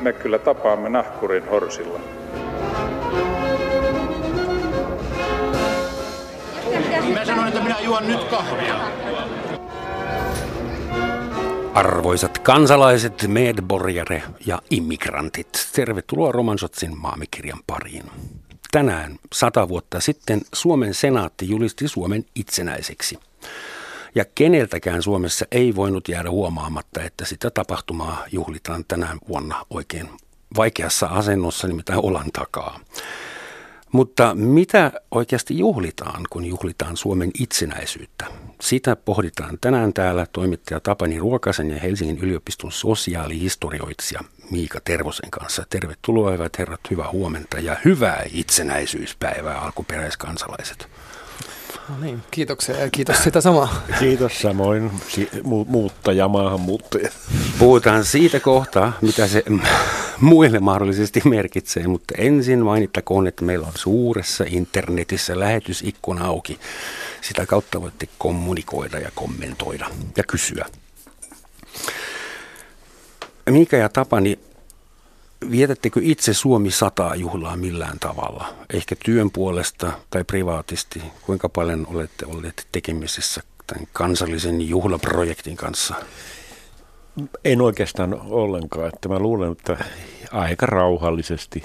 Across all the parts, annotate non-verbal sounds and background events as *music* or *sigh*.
me kyllä tapaamme nahkurin horsilla. Mä sanoin, että minä juon nyt kahvia. Arvoisat kansalaiset, medborgare ja immigrantit, tervetuloa Romansotsin maamikirjan pariin. Tänään, sata vuotta sitten, Suomen senaatti julisti Suomen itsenäiseksi. Ja keneltäkään Suomessa ei voinut jäädä huomaamatta, että sitä tapahtumaa juhlitaan tänään vuonna oikein vaikeassa asennossa, nimittäin olan takaa. Mutta mitä oikeasti juhlitaan, kun juhlitaan Suomen itsenäisyyttä? Sitä pohditaan tänään täällä toimittaja Tapani Ruokasen ja Helsingin yliopiston sosiaalihistorioitsija Miika Tervosen kanssa. Tervetuloa hyvät herrat, hyvää huomenta ja hyvää itsenäisyyspäivää alkuperäiskansalaiset. No niin, kiitoksia ja kiitos sitä samaa. *laughs* Kiitos samoin si- mu- muuttaja, maahanmuuttaja. Puhutaan siitä kohtaa, mitä se muille mahdollisesti merkitsee, mutta ensin mainittakoon, että meillä on suuressa internetissä lähetysikkuna auki. Sitä kautta voitte kommunikoida ja kommentoida ja kysyä. Miika ja Tapani, vietättekö itse Suomi sataa juhlaa millään tavalla? Ehkä työn puolesta tai privaatisti? Kuinka paljon olette olleet tekemisissä tämän kansallisen juhlaprojektin kanssa? En oikeastaan ollenkaan. Että mä luulen, että aika rauhallisesti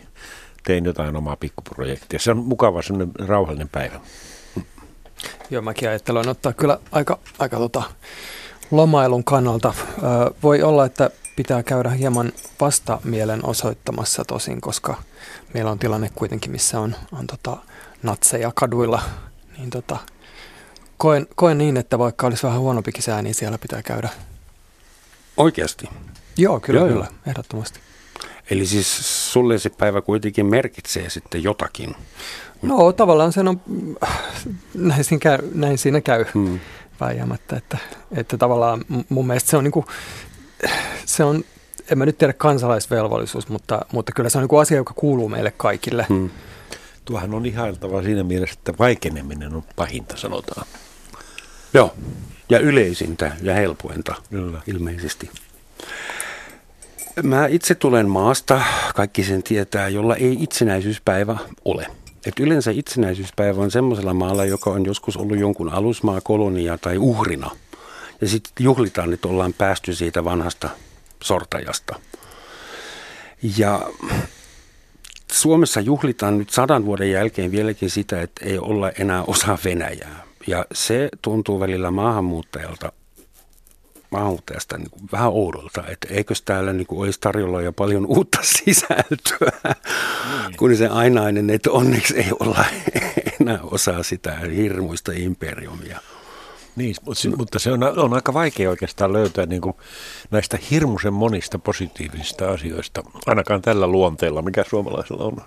tein jotain omaa pikkuprojektia. Se on mukava sellainen rauhallinen päivä. Joo, mäkin ajattelen ottaa kyllä aika, aika tota, lomailun kannalta. Ö, voi olla, että pitää käydä hieman vasta mielen osoittamassa tosin, koska meillä on tilanne kuitenkin, missä on, on tota, natseja kaduilla. Niin tota, koen, koen niin, että vaikka olisi vähän huonompikin sää, niin siellä pitää käydä. Oikeasti? Joo, kyllä, Joo, joo, joo. kyllä, ehdottomasti. Eli siis sulle se päivä kuitenkin merkitsee sitten jotakin. No tavallaan sen on, näin siinä käy, näin siinä käy Hmm. vääjäämättä, että, että tavallaan mun mielestä se on niinku, se on, en mä nyt tiedä kansalaisvelvollisuus, mutta, mutta kyllä se on niinku asia, joka kuuluu meille kaikille. Hmm. Tuohan on ihailtavaa siinä mielessä, että vaikeneminen on pahinta, sanotaan. Joo, ja yleisintä ja helpointa Kyllä. ilmeisesti. Mä itse tulen maasta, kaikki sen tietää, jolla ei itsenäisyyspäivä ole. Et yleensä itsenäisyyspäivä on semmoisella maalla, joka on joskus ollut jonkun alusmaa, kolonia tai uhrina. Ja sitten juhlitaan, että ollaan päästy siitä vanhasta sortajasta. Ja Suomessa juhlitaan nyt sadan vuoden jälkeen vieläkin sitä, että ei olla enää osa Venäjää. Ja se tuntuu välillä maahanmuuttajalta, maahanmuuttajasta niin kuin vähän oudolta, että eikös täällä niin kuin olisi tarjolla jo paljon uutta *laughs* sisältöä, niin. kun se ainainen, että onneksi ei olla *laughs* enää osa sitä hirmuista imperiumia. Niin, mutta, se, mutta se on, on aika vaikea oikeastaan löytää niin kuin näistä hirmuisen monista positiivisista asioista, ainakaan tällä luonteella, mikä suomalaisella on,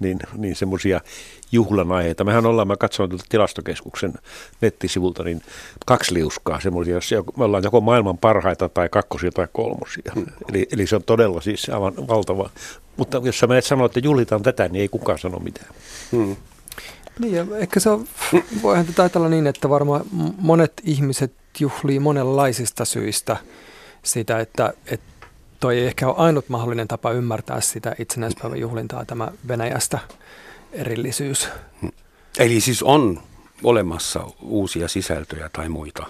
niin, niin semmoisia juhlan aiheita. Mehän ollaan, mä katsoin tuolta tilastokeskuksen nettisivulta, niin kaksi liuskaa semmoisia, joko- me ollaan joko maailman parhaita tai kakkosia tai kolmosia. Eli, eli se on todella siis aivan valtava. Mutta jos sä menet sanoa, että juhlitaan tätä, niin ei kukaan sano mitään. Hmm. Niin, ja ehkä se on, voihan tätä ajatella niin, että varmaan monet ihmiset juhlii monenlaisista syistä sitä, että, että toi ei ehkä ole ainut mahdollinen tapa ymmärtää sitä itsenäispäivän juhlintaa, tämä Venäjästä erillisyys. Eli siis on olemassa uusia sisältöjä tai muita.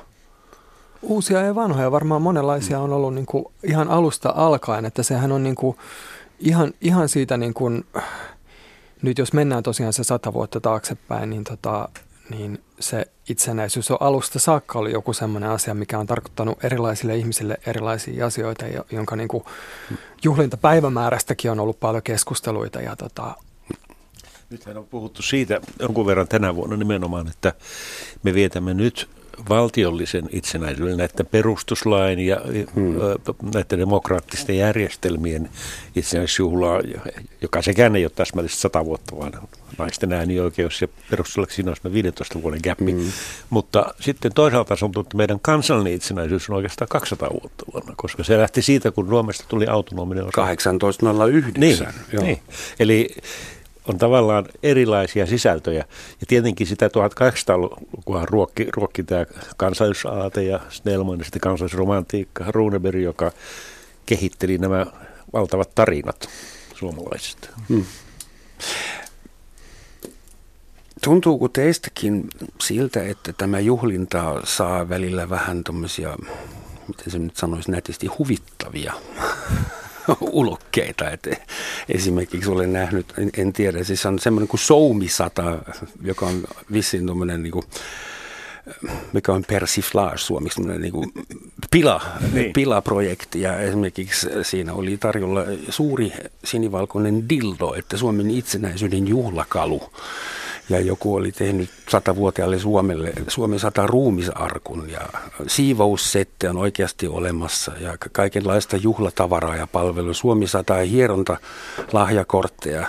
Uusia ja vanhoja, varmaan monenlaisia on ollut niin kuin ihan alusta alkaen, että sehän on niin kuin ihan, ihan siitä niin kuin, nyt jos mennään tosiaan se sata vuotta taaksepäin, niin, tota, niin se itsenäisyys on alusta saakka ollut joku sellainen asia, mikä on tarkoittanut erilaisille ihmisille erilaisia asioita, jo- jonka niin kuin juhlintapäivämäärästäkin on ollut paljon keskusteluita ja tota, Nythän on puhuttu siitä jonkun verran tänä vuonna nimenomaan, että me vietämme nyt valtiollisen itsenäisyyden näiden perustuslain ja hmm. näiden demokraattisten järjestelmien itsenäisyysjuhlaa, joka sekään ei ole täsmällisesti sata vuotta, vaan naisten äänioikeus ja perustuslaiksi siinä olisi 15 vuoden gappi. Hmm. Mutta sitten toisaalta se on että meidän kansallinen itsenäisyys on oikeastaan 200 vuotta vuonna, koska se lähti siitä, kun Suomesta tuli autonominen osa. 1809. Niin, Joo. niin. Eli on tavallaan erilaisia sisältöjä. Ja tietenkin sitä 1800-lukua ruokki, ruokki tämä kansallisaate ja Snellman ja sitten kansallisromantiikka, Runeberg, joka kehitteli nämä valtavat tarinat suomalaisista. Hmm. Tuntuuko teistäkin siltä, että tämä juhlinta saa välillä vähän tuommoisia, miten se nyt sanoisi nätisti, huvittavia *laughs* ulokkeita. Että esimerkiksi olen nähnyt, en, en tiedä, siis on semmoinen kuin Soumisata, joka on vissiin tuommoinen niin kuin, mikä on persiflage suomeksi, niin kuin pila, niin. pilaprojekti ja esimerkiksi siinä oli tarjolla suuri sinivalkoinen dildo, että Suomen itsenäisyyden juhlakalu ja joku oli tehnyt satavuotiaalle Suomelle Suomen sata ruumisarkun ja siivoussette on oikeasti olemassa ja kaikenlaista juhlatavaraa ja palvelua. Suomi sata hieronta lahjakortteja.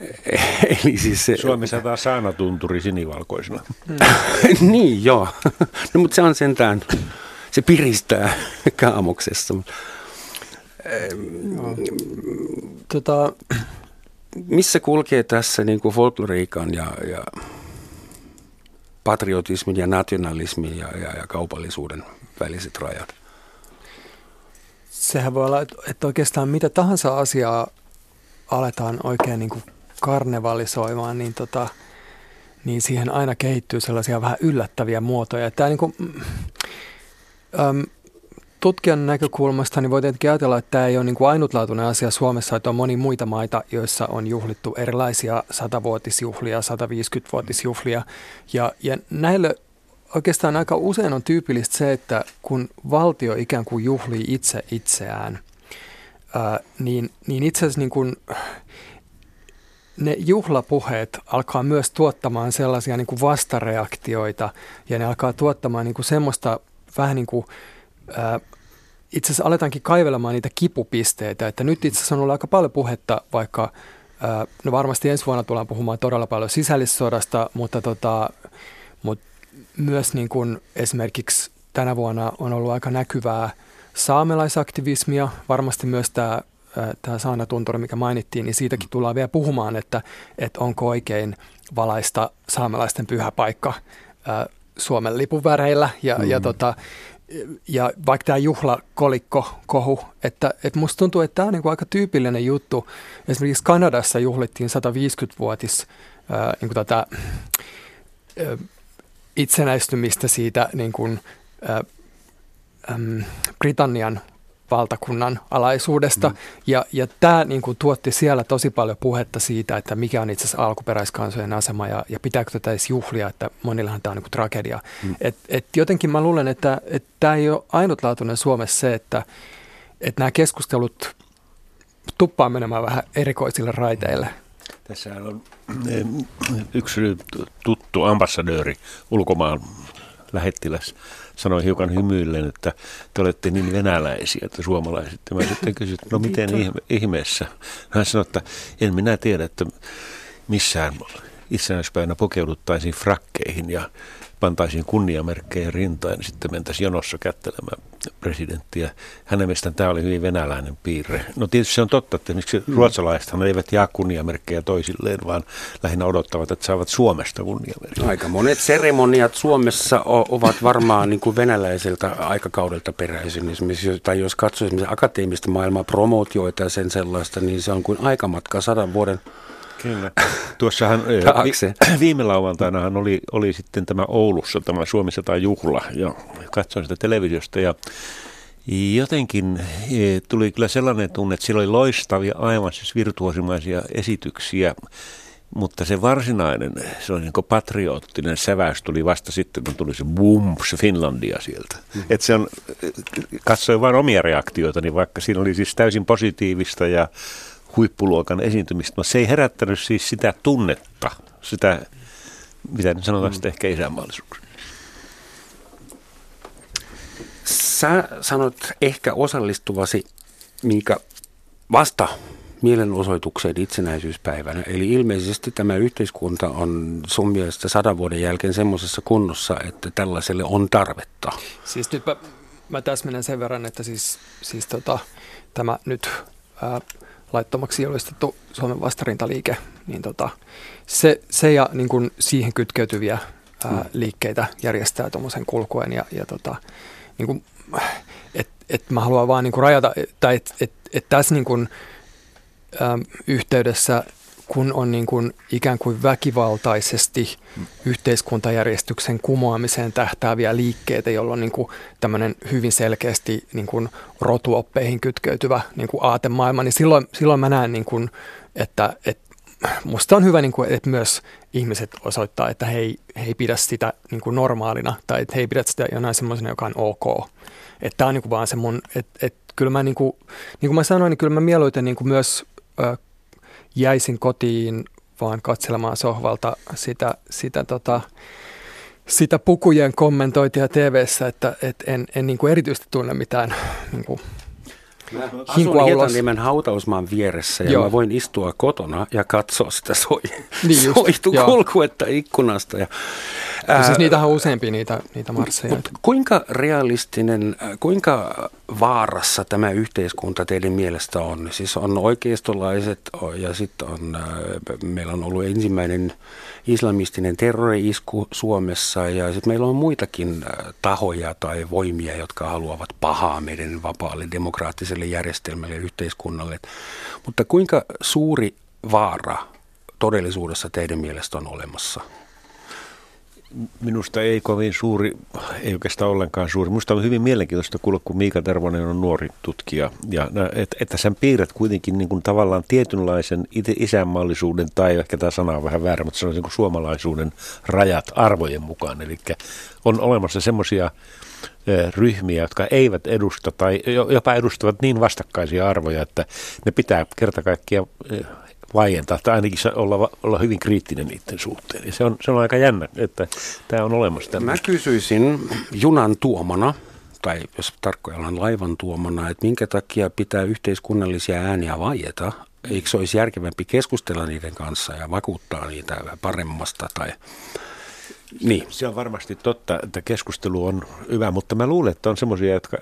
*laughs* Eli siis se, Suomi sataa saanatunturi sinivalkoisena. *laughs* niin, joo. *laughs* No, mutta se on sentään, se piristää kaamuksessa. Tota, missä kulkee tässä niin kuin folkloriikan ja, ja patriotismin ja nationalismin ja, ja, ja kaupallisuuden väliset rajat? Sehän voi olla, että oikeastaan mitä tahansa asiaa aletaan oikein niin kuin karnevalisoimaan, niin, tota, niin siihen aina kehittyy sellaisia vähän yllättäviä muotoja. Tämä niin kuin, äm, tutkijan näkökulmasta niin voi tietenkin ajatella, että tämä ei ole niin kuin ainutlaatuinen asia Suomessa, että on moni muita maita, joissa on juhlittu erilaisia satavuotisjuhlia, 150-vuotisjuhlia. Ja, ja näille oikeastaan aika usein on tyypillistä se, että kun valtio ikään kuin juhlii itse itseään, ää, niin, niin itse asiassa niin kuin, ne juhlapuheet alkaa myös tuottamaan sellaisia niin kuin vastareaktioita ja ne alkaa tuottamaan niin kuin semmoista vähän niin kuin itse asiassa aletaankin kaivelemaan niitä kipupisteitä, että nyt itse asiassa on ollut aika paljon puhetta vaikka, no varmasti ensi vuonna tullaan puhumaan todella paljon sisällissodasta, mutta, tota, mutta myös niin kuin esimerkiksi tänä vuonna on ollut aika näkyvää saamelaisaktivismia, varmasti myös tämä tämä Saana Tunturi, mikä mainittiin, niin siitäkin tullaan vielä puhumaan, että, että onko oikein valaista saamelaisten pyhäpaikka Suomen lipun väreillä. Ja, mm. ja tota, ja vaikka tämä juhlakolikko kohu, että, että musta tuntuu, että tämä on niin aika tyypillinen juttu. Esimerkiksi Kanadassa juhlittiin 150-vuotis ää, niin tätä ää, itsenäistymistä siitä niin kuin, ää, äm, Britannian valtakunnan alaisuudesta. Mm. Ja, ja tämä niin kuin, tuotti siellä tosi paljon puhetta siitä, että mikä on itse asiassa alkuperäiskansojen asema ja, ja pitääkö tätä edes juhlia, että monillahan tämä on niin kuin, tragedia. Mm. Et, et jotenkin mä luulen, että tämä ei ole ainutlaatuinen Suomessa se, että et nämä keskustelut tuppaa menemään vähän erikoisille raiteille. Tässä on eh, yksi tuttu ambassadööri, ulkomaan lähettiläs, sanoi hiukan hymyillen, että te olette niin venäläisiä, että suomalaiset. Ja mä sitten *laughs* kysyin, no miten ihme, ihmeessä? Hän sanoi, että en minä tiedä, että missään itsenäispäivänä pukeuduttaisiin frakkeihin ja pantaisiin kunniamerkkejä rintaan, niin sitten mentäisiin jonossa kättelemään presidenttiä. Hänen mielestään tämä oli hyvin venäläinen piirre. No tietysti se on totta, että esimerkiksi mm. ruotsalaisethan eivät jaa kunniamerkkejä toisilleen, vaan lähinnä odottavat, että saavat Suomesta kunniamerkkejä. Aika monet seremoniat Suomessa ovat varmaan niin kuin venäläiseltä aikakaudelta peräisin. Esimerkiksi, tai jos katsoo esimerkiksi akateemista maailmaa, promootioita ja sen sellaista, niin se on kuin aikamatka sadan vuoden Kyllä. Tuossahan vi, viime lauantainahan oli, oli sitten tämä Oulussa tämä Suomi 100 juhla ja katsoin sitä televisiosta ja jotenkin e, tuli kyllä sellainen tunne, että siellä oli loistavia, aivan siis virtuosimaisia esityksiä, mutta se varsinainen, se on niin patriottinen säväys tuli vasta sitten, kun tuli se boom, se Finlandia sieltä. Mm. Että se on, katsoin vain omia reaktioita, niin vaikka siinä oli siis täysin positiivista ja huippuluokan esiintymistä, mutta se ei herättänyt siis sitä tunnetta, sitä, mitä nyt sanotaan mm. sitten ehkä isänmaallisuuksia. Sä sanot ehkä osallistuvasi, minkä vasta mielenosoitukseen itsenäisyyspäivänä. Eli ilmeisesti tämä yhteiskunta on sun mielestä sadan vuoden jälkeen semmoisessa kunnossa, että tällaiselle on tarvetta. Siis nyt mä, mä täsmennän sen verran, että siis, siis tota, tämä nyt ää, laittomaksi julistettu Suomen vastarintaliike, niin tota, se, se ja niin kuin siihen kytkeytyviä ää, mm. liikkeitä järjestää tuommoisen kulkuen ja, ja tota, niin kuin, et, et mä haluan vaan niin kuin rajata, tai että et, et tässä niin kuin, ä, yhteydessä – kun on niin kuin ikään kuin väkivaltaisesti yhteiskuntajärjestyksen kumoamiseen tähtääviä liikkeitä, jolloin niin kuin tämmöinen hyvin selkeästi niin kuin rotuoppeihin kytkeytyvä niin kuin aatemaailma, niin silloin, silloin mä näen, niin kuin, että, että musta on hyvä, niin kuin, että myös ihmiset osoittaa, että he ei, he ei pidä sitä niin kuin normaalina tai että he ei pidä sitä jonain semmoisena, joka on ok. Että tämä on niin kuin vaan se mun, että, että kyllä mä niin kuin, niin kuin mä sanoin, niin kyllä mä mieluiten niin kuin myös jäisin kotiin vaan katselemaan sohvalta sitä, sitä, tota, sitä pukujen kommentointia TV-ssä, että et en, en niin kuin erityisesti tunne mitään niin kuin Asun Hietaniemen hautausmaan vieressä ja Joo. mä voin istua kotona ja katsoa sitä soi, niin soihtukulkuetta ikkunasta. Ja, ää, siis niitähän on useampia niitä, niitä marsseja. Mut kuinka realistinen, kuinka vaarassa tämä yhteiskunta teidän mielestä on? Siis on oikeistolaiset ja sitten on, meillä on ollut ensimmäinen islamistinen terrori-isku Suomessa ja sitten meillä on muitakin tahoja tai voimia, jotka haluavat pahaa meidän vapaalle demokraattiselle järjestelmälle ja yhteiskunnalle. Mutta kuinka suuri vaara todellisuudessa teidän mielestä on olemassa? Minusta ei kovin suuri, ei oikeastaan ollenkaan suuri. Minusta on hyvin mielenkiintoista kuulla, kun Miika Tervonen on nuori tutkija. Ja että, että sen piirrät kuitenkin niin kuin tavallaan tietynlaisen isänmaallisuuden, tai ehkä tämä sana on vähän väärä, mutta se on niin kuin suomalaisuuden rajat arvojen mukaan. Eli on olemassa semmoisia ryhmiä, jotka eivät edusta tai jopa edustavat niin vastakkaisia arvoja, että ne pitää kerta kaikkiaan vaientaa tai ainakin olla, olla hyvin kriittinen niiden suhteen. Ja se on, se on aika jännä, että tämä on olemassa. Tämmöistä. Mä kysyisin junan tuomana, tai jos tarkkoillaan laivan tuomana, että minkä takia pitää yhteiskunnallisia ääniä vaieta? Eikö se olisi järkevämpi keskustella niiden kanssa ja vakuuttaa niitä paremmasta tai niin. Se on varmasti totta, että keskustelu on hyvä, mutta mä luulen, että on semmoisia, jotka,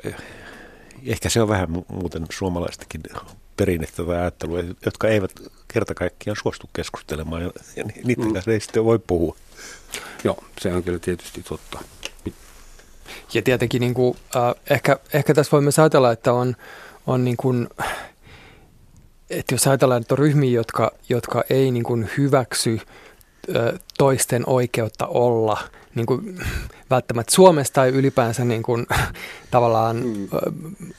ehkä se on vähän muuten suomalaistakin perinnettä tai ajattelua, jotka eivät kerta kaikkiaan suostu keskustelemaan ja, ja niiden mm. ei sitten voi puhua. Joo, se on kyllä tietysti totta. Ja tietenkin niin kuin, äh, ehkä, ehkä tässä voimme ajatella, että on, on niin kuin, että jos ajatellaan, että on ryhmiä, jotka, jotka ei niin kuin hyväksy toisten oikeutta olla niin kuin, välttämättä Suomessa tai ylipäänsä niin kuin, *laughs* tavallaan mm.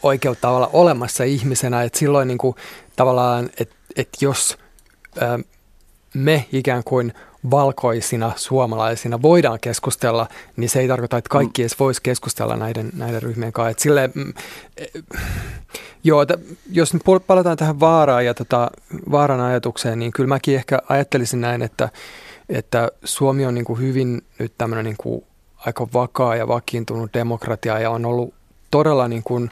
oikeutta olla olemassa ihmisenä. Että silloin niin kuin, tavallaan, että, että jos me ikään kuin valkoisina suomalaisina voidaan keskustella, niin se ei tarkoita, että kaikki edes voisi keskustella näiden, näiden ryhmien kanssa. Et sille, mm, e, joo, että jos nyt palataan tähän vaaraan ja tota, vaaran ajatukseen, niin kyllä mäkin ehkä ajattelisin näin, että, että Suomi on niin kuin hyvin nyt tämmöinen niin kuin aika vakaa ja vakiintunut demokratia ja on ollut todella niin kuin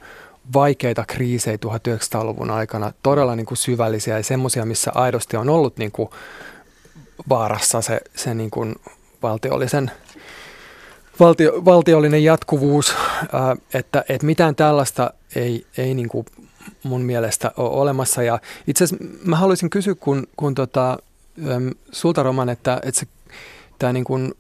vaikeita kriisejä 1900-luvun aikana, todella niin kuin syvällisiä ja semmoisia, missä aidosti on ollut niin kuin vaarassa se, se niin kuin valtiollisen, valtio, valtiollinen jatkuvuus, ää, että, että mitään tällaista ei, ei niin kuin mun mielestä ole olemassa. Ja itse asiassa mä haluaisin kysyä, kun, kun tota, sulta Roman, että, että se, tämä niin kuin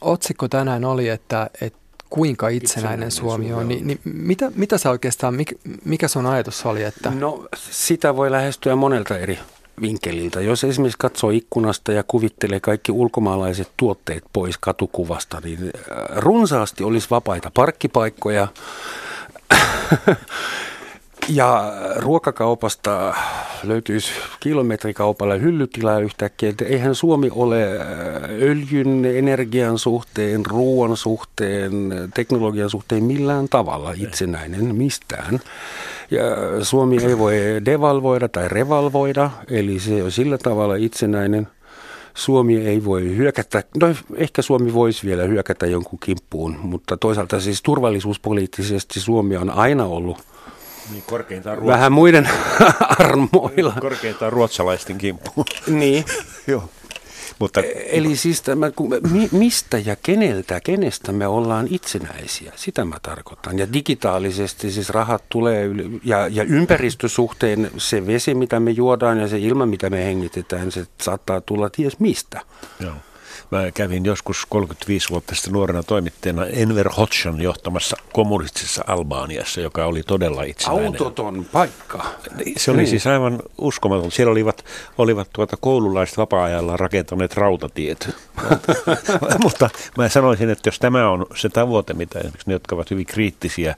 otsikko tänään oli, että, että kuinka itsenäinen, itsenäinen Suomi on, niin, niin mitä, mitä sä oikeastaan, mikä, mikä sun ajatus oli? Että... No sitä voi lähestyä monelta eri vinkkeliltä. Jos esimerkiksi katsoo ikkunasta ja kuvittelee kaikki ulkomaalaiset tuotteet pois katukuvasta, niin äh, runsaasti olisi vapaita parkkipaikkoja. Ja ruokakaupasta löytyisi kilometrikaupalla hyllytilaa yhtäkkiä. Että eihän Suomi ole äh, öljyn, energian suhteen, ruoan suhteen, teknologian suhteen millään tavalla itsenäinen mistään. Ja Suomi ei voi devalvoida tai revalvoida, eli se on sillä tavalla itsenäinen. Suomi ei voi hyökätä, no ehkä Suomi voisi vielä hyökätä jonkun kimppuun, mutta toisaalta siis turvallisuuspoliittisesti Suomi on aina ollut – niin, korkeintaan ruotsa- Vähän muiden *laughs* armoilla. Korkeintaan ruotsalaisten kimppu. niin. *laughs* Joo. Mutta, Eli siis tämä, mi, mistä ja keneltä, kenestä me ollaan itsenäisiä, sitä mä tarkoitan. Ja digitaalisesti siis rahat tulee ja, ja ympäristösuhteen se vesi, mitä me juodaan ja se ilma, mitä me hengitetään, se saattaa tulla ties mistä. Joo. Mä kävin joskus 35 vuotta sitten nuorena toimittajana Enver Hoxhan johtamassa kommunistisessa Albaaniassa, joka oli todella itsenäinen. Autoton paikka. Se oli niin. siis aivan uskomaton. Siellä olivat, olivat tuota koululaiset vapaa-ajalla rakentaneet rautatiet. *laughs* Mutta mä sanoisin, että jos tämä on se tavoite, mitä esimerkiksi ne, jotka ovat hyvin kriittisiä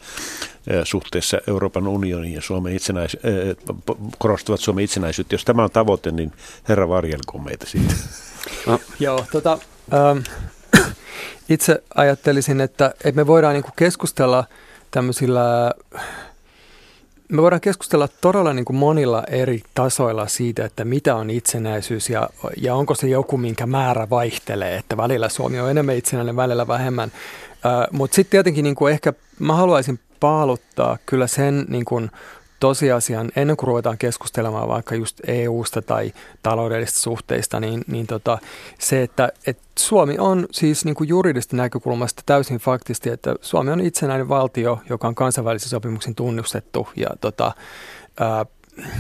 suhteessa Euroopan unioniin ja Suomen itsenäis- korostavat Suomen itsenäisyyttä, jos tämä on tavoite, niin herra varjelkoon meitä siitä. No. Joo, tota, ähm, *clears throat* itse ajattelisin, että, että me voidaan niin keskustella tämmöisillä me voidaan keskustella todella niin kuin monilla eri tasoilla siitä, että mitä on itsenäisyys ja, ja onko se joku, minkä määrä vaihtelee, että välillä Suomi on enemmän itsenäinen, välillä vähemmän. Äh, Mutta sitten tietenkin niin kuin ehkä mä haluaisin paaluttaa kyllä sen niin kuin tosiasian, ennen kuin ruvetaan keskustelemaan vaikka just EU-sta tai taloudellisista suhteista, niin, niin tota, se, että, että Suomi on siis niin kuin juridista näkökulmasta täysin faktisti, että Suomi on itsenäinen valtio, joka on kansainvälisen sopimuksen tunnustettu ja tota, ää,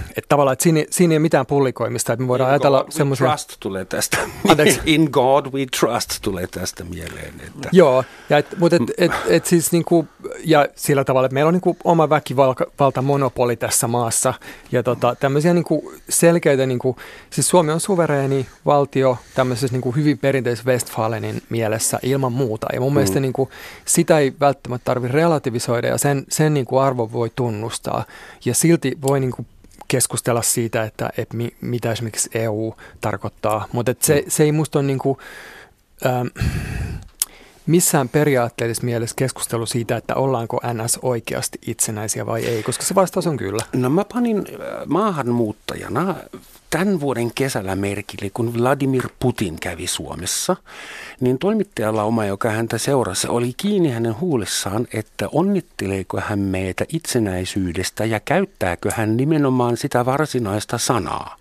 että tavallaan, että siinä, siinä ei ole mitään pullikoimista, että me voidaan In ajatella semmoisia... trust tulee tästä. *laughs* Anteeksi. In God we trust tulee tästä mieleen. Että. Joo, ja et, mutta et, et, et siis niinku, ja sillä tavalla, että meillä on niinku oma väkivalta monopoli tässä maassa, ja tota, tämmöisiä niinku selkeitä, niinku, siis Suomi on suvereeni valtio tämmöisessä niinku hyvin perinteisessä Westfalenin mielessä ilman muuta, ja mun mm. mielestä niinku, sitä ei välttämättä tarvitse relativisoida, ja sen, sen niinku arvo voi tunnustaa, ja silti voi niinku keskustella siitä, että, että mi, mitä esimerkiksi EU tarkoittaa. Mutta se, se ei musta ole niin kuin, ähm, missään periaatteellisessa mielessä keskustelu siitä, että ollaanko NS oikeasti itsenäisiä vai ei, koska se vastaus on kyllä. No mä panin äh, maahanmuuttajana tämän vuoden kesällä merkille, kun Vladimir Putin kävi Suomessa, niin toimittajalla oma, joka häntä seurasi, oli kiinni hänen huulessaan, että onnitteleeko hän meitä itsenäisyydestä ja käyttääkö hän nimenomaan sitä varsinaista sanaa.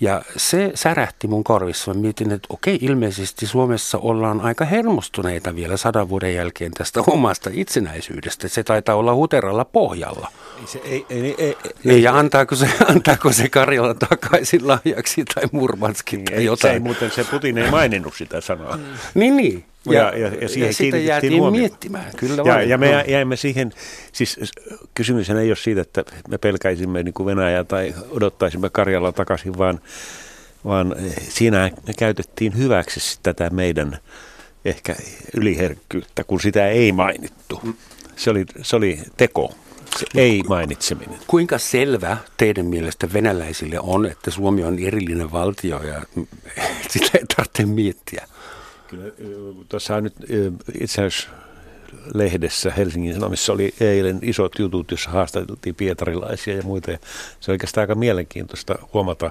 Ja se särähti mun korvissa. Mä mietin, että okei, ilmeisesti Suomessa ollaan aika hermostuneita vielä sadan vuoden jälkeen tästä *laughs* omasta itsenäisyydestä. Se taitaa olla huteralla pohjalla. Ei se, ei, ei, ei, ei, niin, ja antaako se, *laughs* antaako se Karjala takaisin lahjaksi tai Murmanskin tai jotain? Se, ei, muuten se Putin ei maininnut sitä sanaa. niin, niin. Ja, ja, ja, ja siihen ja sitä jäätiin huomioon. miettimään, kyllä ja, ja me jäimme siihen, siis kysymys ei ole siitä, että me pelkäisimme niin kuin Venäjää tai odottaisimme Karjalla takaisin, vaan, vaan siinä me käytettiin hyväksi tätä meidän ehkä yliherkkyyttä, kun sitä ei mainittu. Se oli, se oli teko. Se ei mainitseminen. Kuinka selvä teidän mielestä venäläisille on, että Suomi on erillinen valtio ja *laughs* sitä ei tarvitse miettiä? Kyllä on nyt itse asiassa lehdessä Helsingin Sanomissa oli eilen isot jutut, jossa haastateltiin pietarilaisia ja muita. Ja se on oikeastaan aika mielenkiintoista huomata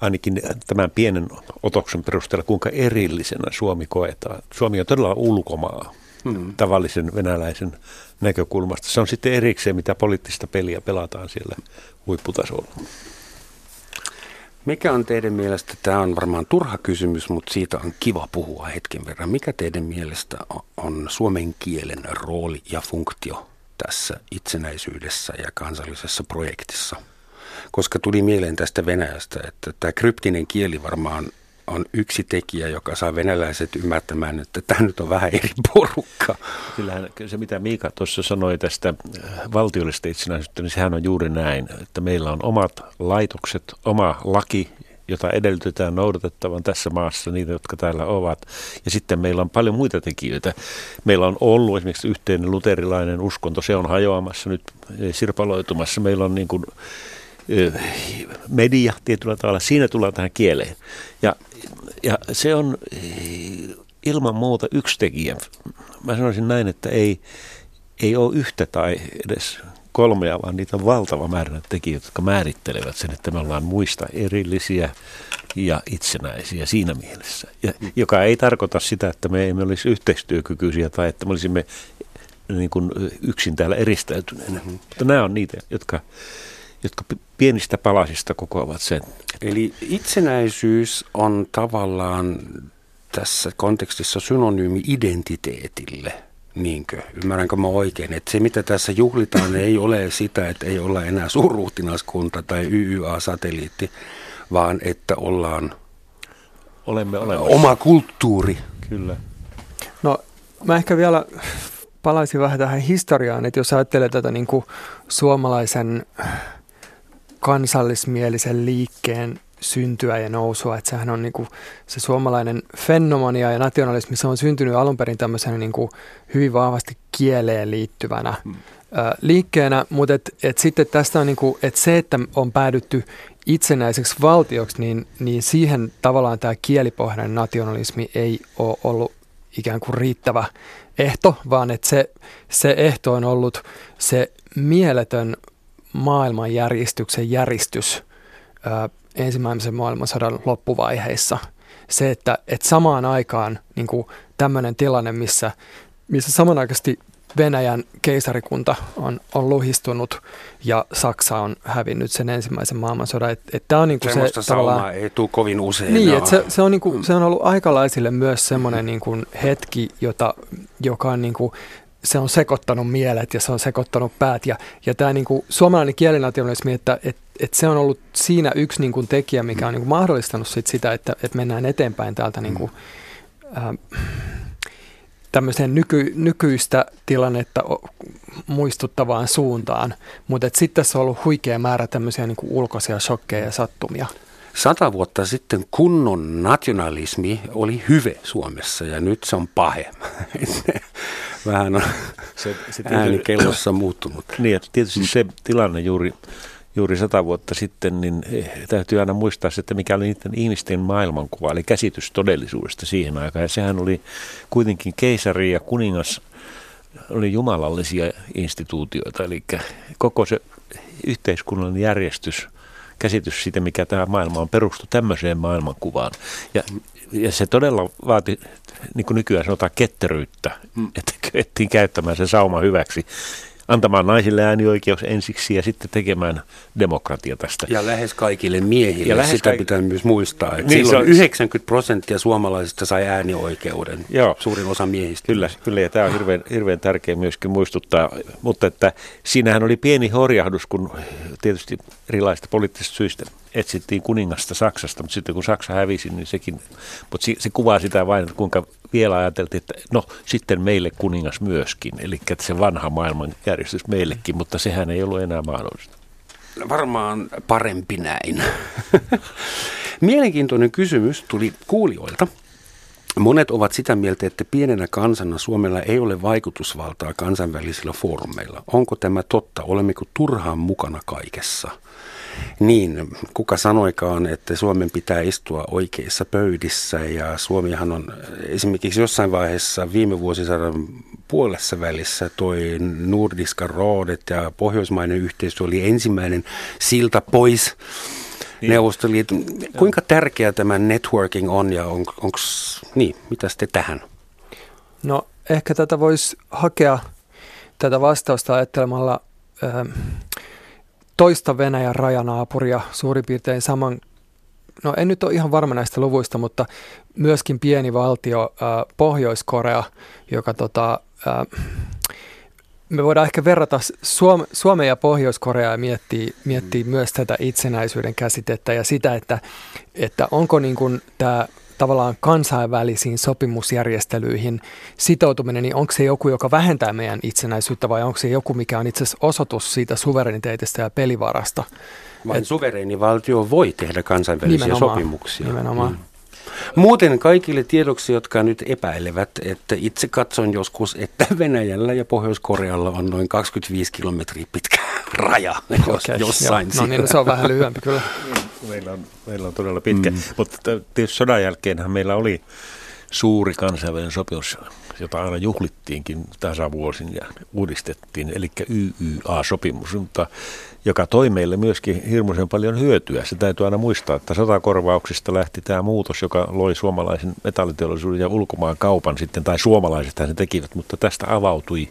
ainakin tämän pienen otoksen perusteella, kuinka erillisenä Suomi koetaan. Suomi on todella ulkomaa hmm. tavallisen venäläisen näkökulmasta. Se on sitten erikseen, mitä poliittista peliä pelataan siellä huipputasolla. Mikä on teidän mielestä, tämä on varmaan turha kysymys, mutta siitä on kiva puhua hetken verran. Mikä teidän mielestä on suomen kielen rooli ja funktio tässä itsenäisyydessä ja kansallisessa projektissa? Koska tuli mieleen tästä Venäjästä, että tämä kryptinen kieli varmaan on yksi tekijä, joka saa venäläiset ymmärtämään, että tämä nyt on vähän eri porukka. Kyllähän se, mitä Miika tuossa sanoi tästä äh, valtiollisesta itsenäisyyttä, niin sehän on juuri näin, että meillä on omat laitokset, oma laki, jota edellytetään noudatettavan tässä maassa, niitä, jotka täällä ovat. Ja sitten meillä on paljon muita tekijöitä. Meillä on ollut esimerkiksi yhteinen luterilainen uskonto, se on hajoamassa nyt sirpaloitumassa. Meillä on niin kuin media tietyllä tavalla, siinä tullaan tähän kieleen. Ja, ja se on ilman muuta yksi tekijä. Mä sanoisin näin, että ei, ei ole yhtä tai edes kolmea, vaan niitä on valtava määrä tekijöitä, jotka määrittelevät sen, että me ollaan muista erillisiä ja itsenäisiä siinä mielessä. Ja, joka ei tarkoita sitä, että me emme olisi yhteistyökykyisiä tai että me olisimme niin kuin yksin täällä eristäytyneenä. Mm-hmm. Mutta nämä on niitä, jotka jotka pienistä palasista kokoavat sen. Eli itsenäisyys on tavallaan tässä kontekstissa synonyymi identiteetille. Niinkö? Ymmärränkö mä oikein, että se mitä tässä juhlitaan ei ole sitä, että ei olla enää suurruhtinaskunta tai YYA-satelliitti, vaan että ollaan olemme olemassa. Oma kulttuuri. Kyllä. No mä ehkä vielä palaisin vähän tähän historiaan, että jos ajattelee tätä niin kuin suomalaisen kansallismielisen liikkeen syntyä ja nousua, että sehän on niin kuin se suomalainen fenomania ja nationalismi, se on syntynyt alun perin tämmöisenä niin kuin hyvin vahvasti kieleen liittyvänä hmm. liikkeenä, mutta et, et sitten tästä on niin kuin, että se, että on päädytty itsenäiseksi valtioksi, niin, niin siihen tavallaan tämä kielipohjainen nationalismi ei ole ollut ikään kuin riittävä ehto, vaan että se, se ehto on ollut se mieletön maailmanjärjestyksen järjestys ää, ensimmäisen maailmansodan loppuvaiheissa. Se, että, että samaan aikaan niin tämmöinen tilanne, missä, missä samanaikaisesti Venäjän keisarikunta on, on luhistunut ja Saksa on hävinnyt sen ensimmäisen maailmansodan. Että et tämä on niinku se tavallaan... ei tule kovin usein. Niin, että se, se, on niinku, se on ollut aikalaisille myös semmoinen niinku hetki, jota, joka on niinku, se on sekoittanut mielet ja se on sekoittanut päät. Ja, ja tämä niinku suomalainen kielinationalismi, että et, et se on ollut siinä yksi niinku tekijä, mikä on niinku mahdollistanut sit sitä, että et mennään eteenpäin täältä niinku, äh, tämmöiseen nyky, nykyistä tilannetta muistuttavaan suuntaan, mutta sitten tässä on ollut huikea määrä tämmöisiä niin kuin ulkoisia shokkeja ja sattumia. Sata vuotta sitten kunnon nationalismi oli hyve Suomessa ja nyt se on pahe. *laughs* Vähän on se, se ääni kellossa muuttunut. Niin, että tietysti se tilanne juuri juuri sata vuotta sitten, niin eh, täytyy aina muistaa se, että mikä oli niiden ihmisten maailmankuva, eli käsitys todellisuudesta siihen aikaan. Ja sehän oli kuitenkin keisari ja kuningas oli jumalallisia instituutioita, eli koko se yhteiskunnallinen järjestys, käsitys siitä, mikä tämä maailma on, perustui tämmöiseen maailmankuvaan. Ja, ja se todella vaati, niin kuin nykyään sanotaan, ketteryyttä, mm. että kyettiin käyttämään se sauma hyväksi antamaan naisille äänioikeus ensiksi ja sitten tekemään demokratia tästä. Ja lähes kaikille miehille, ja lähes sitä kaik- pitää myös muistaa. Että niin, silloin on, 90 prosenttia suomalaisista sai äänioikeuden, joo, suurin osa miehistä. Kyllä, kyllä ja tämä on hirveän, hirveän tärkeä myöskin muistuttaa, mutta että siinähän oli pieni horjahdus, kun tietysti erilaisista poliittisista syistä etsittiin kuningasta Saksasta, mutta sitten kun Saksa hävisi, niin sekin, mutta se, se kuvaa sitä vain, että kuinka vielä ajateltiin, että no sitten meille kuningas myöskin, eli että se vanha maailmanjärjestys meillekin, mutta sehän ei ollut enää mahdollista. Varmaan parempi näin. *laughs* Mielenkiintoinen kysymys tuli kuulijoilta. Monet ovat sitä mieltä, että pienenä kansana Suomella ei ole vaikutusvaltaa kansainvälisillä foorumeilla. Onko tämä totta? Olemmeko turhaan mukana kaikessa? Niin, kuka sanoikaan, että Suomen pitää istua oikeissa pöydissä ja Suomihan on esimerkiksi jossain vaiheessa viime vuosisadan puolessa välissä toi Nordiska Rådet ja pohjoismainen yhteistyö oli ensimmäinen silta pois niin. Neuvostoliiton. Kuinka tärkeä tämä networking on ja on, onko, niin, mitä te tähän? No ehkä tätä voisi hakea tätä vastausta ajattelemalla äh, toista Venäjän rajanaapuria suurin piirtein saman, no en nyt ole ihan varma näistä luvuista, mutta myöskin pieni valtio äh, Pohjois-Korea, joka tota, äh, me voidaan ehkä verrata Suome, Suomea ja Pohjois-Koreaa ja miettiä, miettiä mm. myös tätä itsenäisyyden käsitettä ja sitä, että, että onko niin kuin tämä tavallaan kansainvälisiin sopimusjärjestelyihin sitoutuminen, niin onko se joku, joka vähentää meidän itsenäisyyttä vai onko se joku, mikä on itse asiassa osoitus siitä suvereniteetista ja pelivarasta? Vain suvereeni valtio voi tehdä kansainvälisiä nimenomaan, sopimuksia. Nimenomaan. Mm. Muuten kaikille tiedoksi, jotka nyt epäilevät, että itse katson joskus, että *laughs* Venäjällä ja Pohjois-Korealla on noin 25 kilometriä pitkä raja okay, jossain. Joo, no niin, se on vähän lyhyempi kyllä. Meillä on, meillä on todella pitkä, mm. mutta tietysti sodan jälkeenhän meillä oli suuri kansainvälinen sopimus, jota aina juhlittiinkin tasavuosin ja uudistettiin, eli YYA-sopimus, mutta joka toi meille myöskin hirmuisen paljon hyötyä. Se täytyy aina muistaa, että sotakorvauksista lähti tämä muutos, joka loi suomalaisen metalliteollisuuden ja ulkomaan kaupan sitten, tai suomalaiset sen tekivät, mutta tästä avautui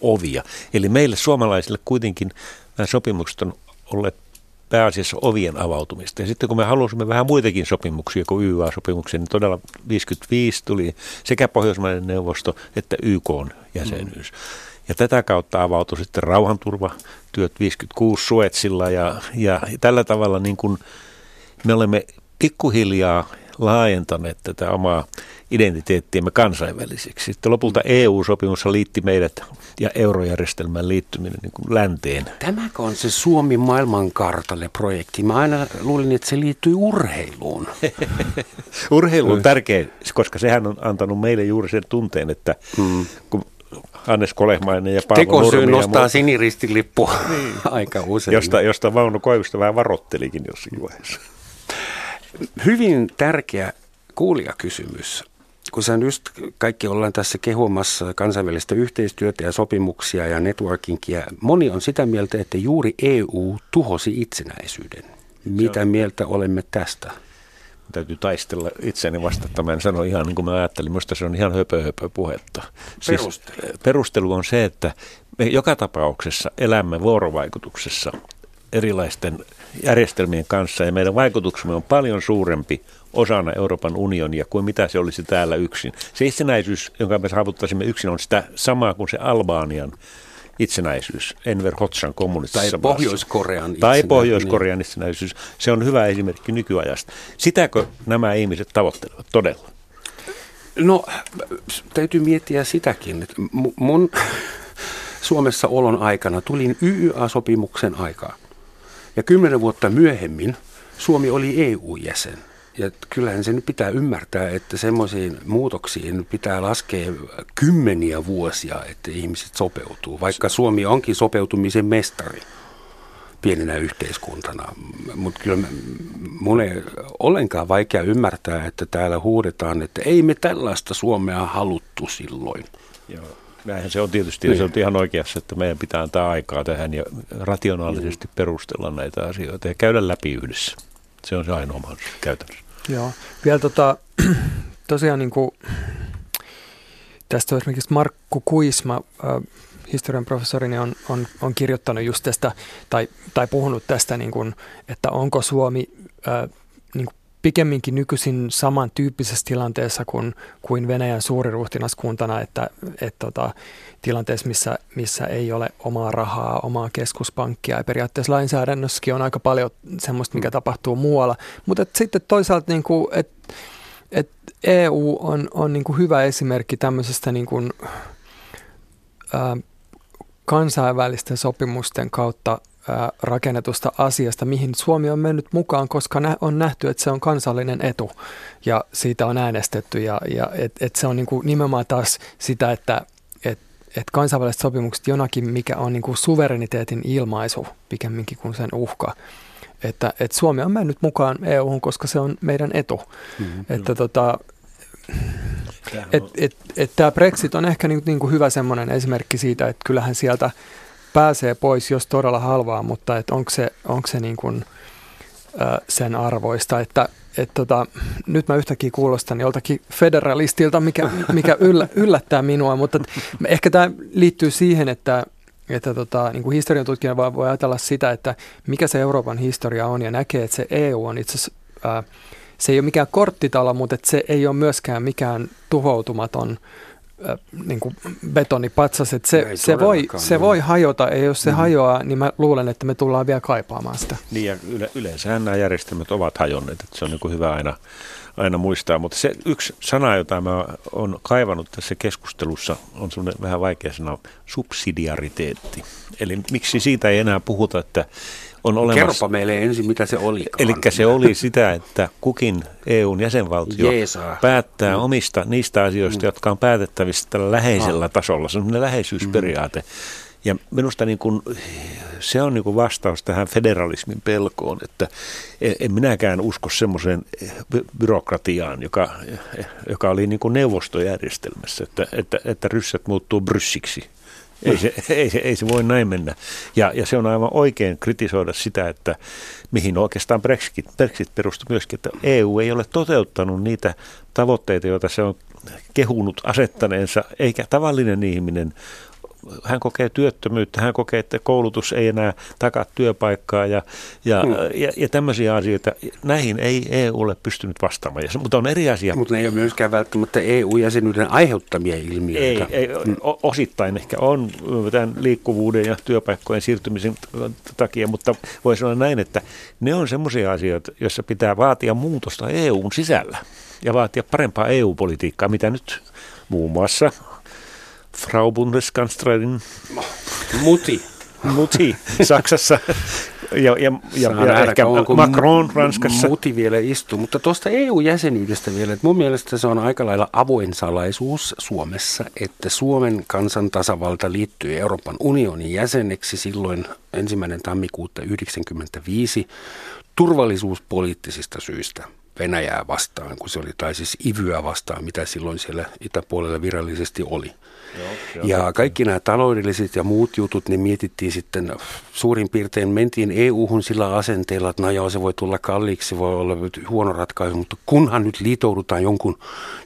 ovia. Eli meille suomalaisille kuitenkin nämä sopimukset on olleet pääasiassa ovien avautumista. Ja sitten kun me halusimme vähän muitakin sopimuksia kuin YA-sopimuksia, niin todella 55 tuli sekä Pohjoismaiden neuvosto että YK jäsenyys. Mm. Ja tätä kautta avautui sitten rauhanturvatyöt 56 Suetsilla ja, ja tällä tavalla niin kuin me olemme pikkuhiljaa laajentaneet tätä omaa identiteettiämme kansainväliseksi. Sitten lopulta EU-sopimus liitti meidät ja eurojärjestelmän liittyminen niin kuin länteen. Tämäkö on se Suomi maailmankartalle projekti? Mä aina luulin, että se liittyy urheiluun. *laughs* Urheilu on tärkeä, koska sehän on antanut meille juuri sen tunteen, että hmm. kun Hannes Kolehmainen ja Paavo Tekosyy nostaa muu... siniristilippu niin. *laughs* aika usein. Josta, josta Vauno Koivusta vähän varottelikin jossakin vaiheessa. Hyvin tärkeä kuulijakysymys. Kun sä just kaikki ollaan tässä kehumassa kansainvälistä yhteistyötä ja sopimuksia ja networkingia, moni on sitä mieltä, että juuri EU tuhosi itsenäisyyden. Mitä mieltä olemme tästä? täytyy taistella itseäni vastata. Mä en sano ihan niin kuin mä ajattelin. Minusta se on ihan höpö, höpö puhetta. Siis perustelu. Perustelu on se, että me joka tapauksessa elämme vuorovaikutuksessa erilaisten järjestelmien kanssa ja meidän vaikutuksemme on paljon suurempi osana Euroopan unionia kuin mitä se olisi täällä yksin. Se itsenäisyys, jonka me saavuttaisimme yksin, on sitä samaa kuin se Albanian itsenäisyys Enver Hoxhan kommunistisessa Tai Pohjois-Korean Tai Pohjois-Korean niin. itsenäisyys. Se on hyvä esimerkki nykyajasta. Sitäkö nämä ihmiset tavoittelevat todella? No, täytyy miettiä sitäkin. Että mun Suomessa olon aikana tulin YYA-sopimuksen aikaan. Ja kymmenen vuotta myöhemmin Suomi oli EU-jäsen. Ja kyllähän se nyt pitää ymmärtää, että semmoisiin muutoksiin pitää laskea kymmeniä vuosia, että ihmiset sopeutuu, vaikka Suomi onkin sopeutumisen mestari pienenä yhteiskuntana. Mutta kyllä mun ei ollenkaan vaikea ymmärtää, että täällä huudetaan, että ei me tällaista Suomea haluttu silloin. Joo. Näinhän se on tietysti, niin. se on ihan oikeassa, että meidän pitää antaa aikaa tähän ja rationaalisesti mm. perustella näitä asioita ja käydä läpi yhdessä. Se on se ainoa mahdollisuus käytännössä. Joo. Vielä tota, *clears throat* tosiaan niin kuin, tästä esimerkiksi Markku Kuisma, äh, historian professorini on, on, on kirjoittanut just tästä, tai, tai puhunut tästä, niin kuin, että onko Suomi äh, niin kuin pikemminkin nykyisin samantyyppisessä tilanteessa kuin, kuin Venäjän suuriruhtinaskuntana, että et, tota, tilanteessa, missä, missä ei ole omaa rahaa, omaa keskuspankkia. Ja periaatteessa lainsäädännössäkin on aika paljon semmoista, mikä mm. tapahtuu muualla. Mutta sitten toisaalta, niin kuin, et, et EU on, on niin kuin hyvä esimerkki tämmöisestä niin kuin, ää, kansainvälisten sopimusten kautta rakennetusta asiasta, mihin Suomi on mennyt mukaan, koska on nähty, että se on kansallinen etu ja siitä on äänestetty ja, ja että et se on niinku nimenomaan taas sitä, että et, et kansainväliset sopimukset jonakin, mikä on niinku suvereniteetin ilmaisu pikemminkin kuin sen uhka. Että et Suomi on mennyt mukaan EU-hun, koska se on meidän etu. Mm-hmm. Että tota, et, et, et tämä Brexit on ehkä niinku, niinku hyvä semmoinen esimerkki siitä, että kyllähän sieltä – pääsee pois, jos todella halvaa, mutta et onko se, onko se niin kuin, ö, sen arvoista, että et tota, nyt mä yhtäkkiä kuulostan joltakin federalistilta, mikä, mikä yllä, *laughs* yllättää minua, mutta ehkä tämä liittyy siihen, että, että tota, niin kuin historian tutkija voi, voi ajatella sitä, että mikä se Euroopan historia on ja näkee, että se EU on itse asiassa, se ei ole mikään korttitalo, mutta se ei ole myöskään mikään tuhoutumaton Äh, niin kuin betonipatsas, että se, se, voi, se voi hajota ja jos se mm. hajoaa, niin mä luulen, että me tullaan vielä kaipaamaan sitä. Niin ja yle, yleensä nämä järjestelmät ovat hajonneet, että se on niin kuin hyvä aina, aina muistaa, mutta se yksi sana, jota mä oon kaivannut tässä keskustelussa, on semmoinen vähän vaikea sana, subsidiariteetti. Eli miksi siitä ei enää puhuta, että on olemassa. Kerropa meille ensin, mitä se oli. Eli se oli sitä, että kukin EUn jäsenvaltio Jeesaa. päättää mm. omista niistä asioista, mm. jotka on päätettävissä tällä läheisellä ah. tasolla. Se on läheisyysperiaate. Mm. Ja minusta niin kuin, se on niin kuin vastaus tähän federalismin pelkoon, että en minäkään usko semmoiseen byrokratiaan, joka, joka oli niin kuin neuvostojärjestelmässä, että, että, että ryssät muuttuu bryssiksi ei se, *laughs* ei, se, ei se voi näin mennä. Ja, ja se on aivan oikein kritisoida sitä, että mihin oikeastaan Brexit, Brexit perustui myöskin, että EU ei ole toteuttanut niitä tavoitteita, joita se on kehunut asettaneensa, eikä tavallinen ihminen hän kokee työttömyyttä, hän kokee, että koulutus ei enää takaa työpaikkaa ja, ja, hmm. ja, ja tämmöisiä asioita. Näihin ei EU ole pystynyt vastaamaan, mutta on eri asia. Mutta ne ei ole myöskään välttämättä EU-jäsenyyden aiheuttamia ilmiöitä. Ei, ei hmm. osittain ehkä on tämän liikkuvuuden ja työpaikkojen siirtymisen takia, mutta voi sanoa näin, että ne on semmoisia asioita, joissa pitää vaatia muutosta EUn sisällä ja vaatia parempaa EU-politiikkaa, mitä nyt muun muassa Frau Bundeskanzlerin muti, muti Saksassa ja, ja, ja, ja ehkä Macron Ranskassa. Muti vielä istuu, mutta tuosta EU-jäsenyydestä vielä, että mun mielestä se on aika lailla avoin salaisuus Suomessa, että Suomen kansan tasavalta liittyy Euroopan unionin jäseneksi silloin ensimmäinen tammikuuta 1995 turvallisuuspoliittisista syistä. Venäjää vastaan, kun se oli, tai siis Ivyä vastaan, mitä silloin siellä itäpuolella virallisesti oli. Joo, ja kaikki nämä taloudelliset ja muut jutut, ne mietittiin sitten suurin piirtein, mentiin EU-hun sillä asenteella, että no joo, se voi tulla kalliiksi, voi olla huono ratkaisu, mutta kunhan nyt liitoudutaan jonkun,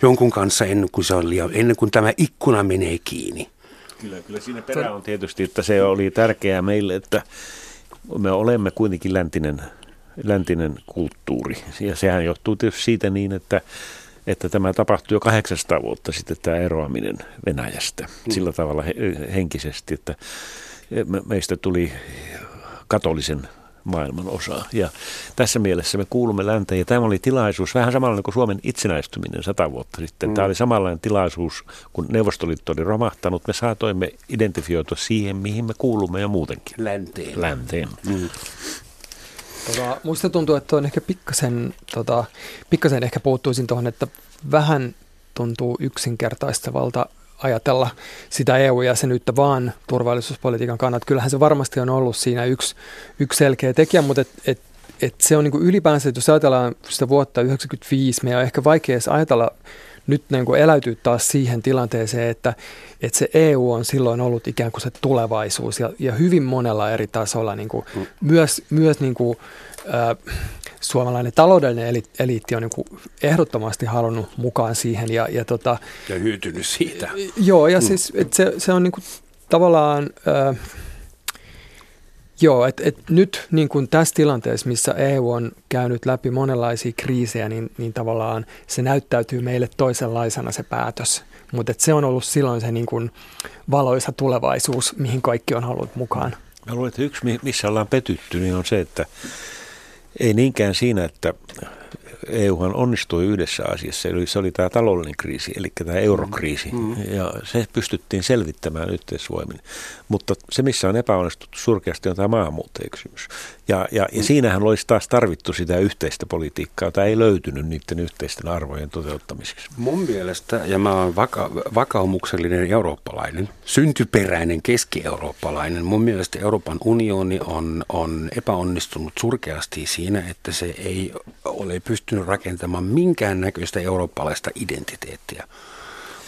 jonkun kanssa ennen kuin, se on liian, ennen kuin tämä ikkuna menee kiinni. Kyllä, kyllä siinä perä on tietysti, että se oli tärkeää meille, että me olemme kuitenkin läntinen läntinen kulttuuri. Ja sehän johtuu tietysti siitä niin, että, että tämä tapahtui jo 800 vuotta sitten tämä eroaminen Venäjästä mm. sillä tavalla henkisesti, että meistä tuli katolisen maailman osa. Ja tässä mielessä me kuulumme länteen, ja tämä oli tilaisuus, vähän samalla kuin Suomen itsenäistyminen sata vuotta sitten. Mm. Tämä oli samanlainen tilaisuus, kun Neuvostoliitto oli romahtanut. Me saatoimme identifioitua siihen, mihin me kuulumme jo muutenkin. Länteen. Länteen. Mm. Tota, muista tuntuu, että on ehkä pikkasen, tota, pikkasen ehkä puuttuisin tuohon, että vähän tuntuu yksinkertaistavalta ajatella sitä EU-jäsenyyttä vaan turvallisuuspolitiikan kannalta. Kyllähän se varmasti on ollut siinä yksi, yksi selkeä tekijä, mutta et, et, et se on niin ylipäänsä, että jos ajatellaan sitä vuotta 1995, meidän on ehkä vaikea edes ajatella nyt niin kuin eläytyy taas siihen tilanteeseen, että, että se EU on silloin ollut ikään kuin se tulevaisuus ja, ja hyvin monella eri tasolla niin kuin, mm. myös, myös niin kuin, äh, suomalainen taloudellinen eliitti on niin kuin ehdottomasti halunnut mukaan siihen. Ja, ja, tota, ja hyytynyt siitä. Joo, ja mm. siis että se, se on niin kuin, tavallaan... Äh, Joo, että et nyt niin kuin tässä tilanteessa, missä EU on käynyt läpi monenlaisia kriisejä, niin, niin tavallaan se näyttäytyy meille toisenlaisena se päätös. Mutta se on ollut silloin se niin kuin valoisa tulevaisuus, mihin kaikki on halunnut mukaan. Mä luulen, että yksi, missä ollaan petytty, niin on se, että ei niinkään siinä, että EUhan onnistui yhdessä asiassa, eli se oli tämä taloudellinen kriisi, eli tämä eurokriisi, mm. ja se pystyttiin selvittämään yhteisvoimin. Mutta se, missä on epäonnistuttu surkeasti, on tämä maahanmuuttajakysymys. Ja, ja, ja mm. siinähän olisi taas tarvittu sitä yhteistä politiikkaa, jota ei löytynyt niiden yhteisten arvojen toteuttamiseksi. Mun mielestä, ja mä oon vaka- vakaumuksellinen eurooppalainen, syntyperäinen keski-eurooppalainen, mun mielestä Euroopan unioni on, on epäonnistunut surkeasti siinä, että se ei ole pystynyt rakentamaan minkään näköistä eurooppalaista identiteettiä.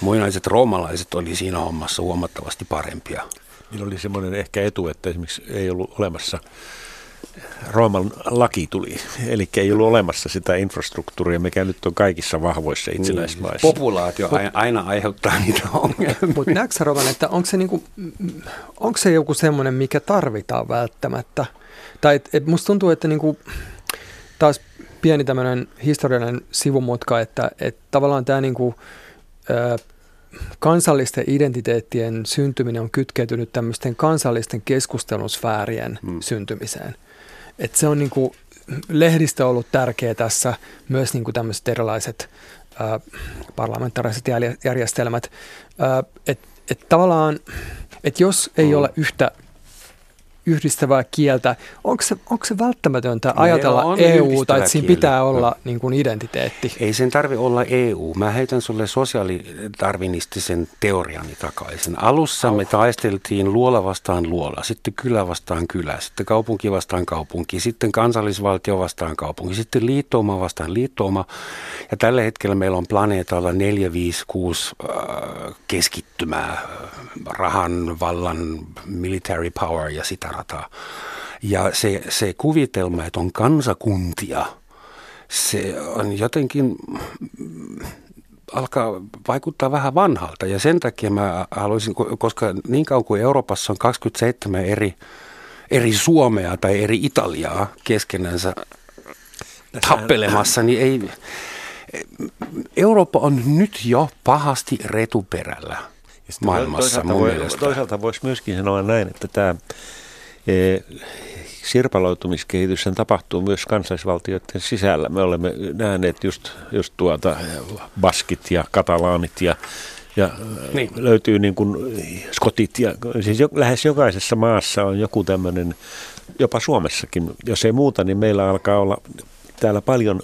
Muinaiset roomalaiset oli siinä hommassa huomattavasti parempia. Niillä oli semmoinen ehkä etu, että esimerkiksi ei ollut olemassa Rooman laki tuli, eli ei ollut olemassa sitä infrastruktuuria, mikä nyt on kaikissa vahvoissa niin, itsenäismaissa. Niin, populaatio aina aiheuttaa niitä ongelmia. Mutta näetkö Roman, että onko se, niinku, onko se joku semmoinen, mikä tarvitaan välttämättä? Tai et, et musta tuntuu, että niinku, taas pieni tämmöinen historiallinen sivumutka, että et tavallaan tämä niinku, kansallisten identiteettien syntyminen on kytkeytynyt tämmöisten kansallisten keskustelusfäärien hmm. syntymiseen. Et se on niin kuin, lehdistö ollut tärkeä tässä, myös niin kuin tämmöiset erilaiset ä, parlamentaariset järjestelmät. Että et tavallaan, että jos ei hmm. ole yhtä yhdistävää kieltä. Onko se, onko se välttämätöntä no ajatella EU, tai että siinä pitää olla no. niin kuin identiteetti? Ei sen tarvi olla EU. Mä heitän sulle sosiaalitarvinistisen teoriani takaisin. Alussa me taisteltiin luola vastaan luola, sitten kylä vastaan kylä, sitten kaupunki vastaan kaupunki, sitten kansallisvaltio vastaan kaupunki, sitten liittouma vastaan liittouma. Ja tällä hetkellä meillä on planeetalla 4, 5, 6 äh, keskittymää, rahan, vallan, military power ja sitä rataa. Ja se, se kuvitelma, että on kansakuntia, se on jotenkin alkaa vaikuttaa vähän vanhalta ja sen takia mä haluaisin, koska niin kauan kuin Euroopassa on 27 eri, eri Suomea tai eri Italiaa keskenänsä tappelemassa, niin ei, Eurooppa on nyt jo pahasti retuperällä maailmassa toisaalta mun voi, mielestä. Toisaalta voisi myöskin sanoa näin, että tämä sirpaloitumiskehitys sen tapahtuu myös kansallisvaltioiden sisällä. Me olemme nähneet just, just tuota baskit ja katalaanit ja ja niin. löytyy niin kuin skotit ja siis jo, lähes jokaisessa maassa on joku tämmöinen, jopa Suomessakin, jos ei muuta, niin meillä alkaa olla täällä paljon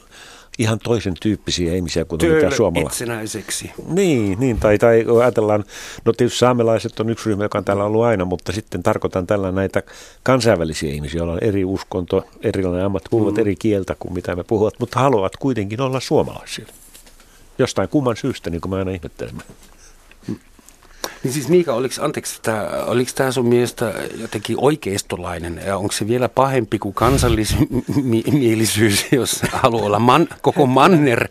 ihan toisen tyyppisiä ihmisiä kuin mitä Suomalla. itsenäiseksi. Niin, niin tai, tai ajatellaan, no tietysti saamelaiset on yksi ryhmä, joka on täällä ollut aina, mutta sitten tarkoitan tällä näitä kansainvälisiä ihmisiä, joilla on eri uskonto, erilainen ammatti, puhuvat mm. eri kieltä kuin mitä me puhuvat, mutta haluavat kuitenkin olla suomalaisia. Jostain kumman syystä, niin kuin mä aina ihmettelen. Niin siis Miika, oliko, anteeksi, tämä, oliko tämä sun mielestä jotenkin oikeistolainen ja onko se vielä pahempi kuin kansallismielisyys, jos haluaa olla man, koko manner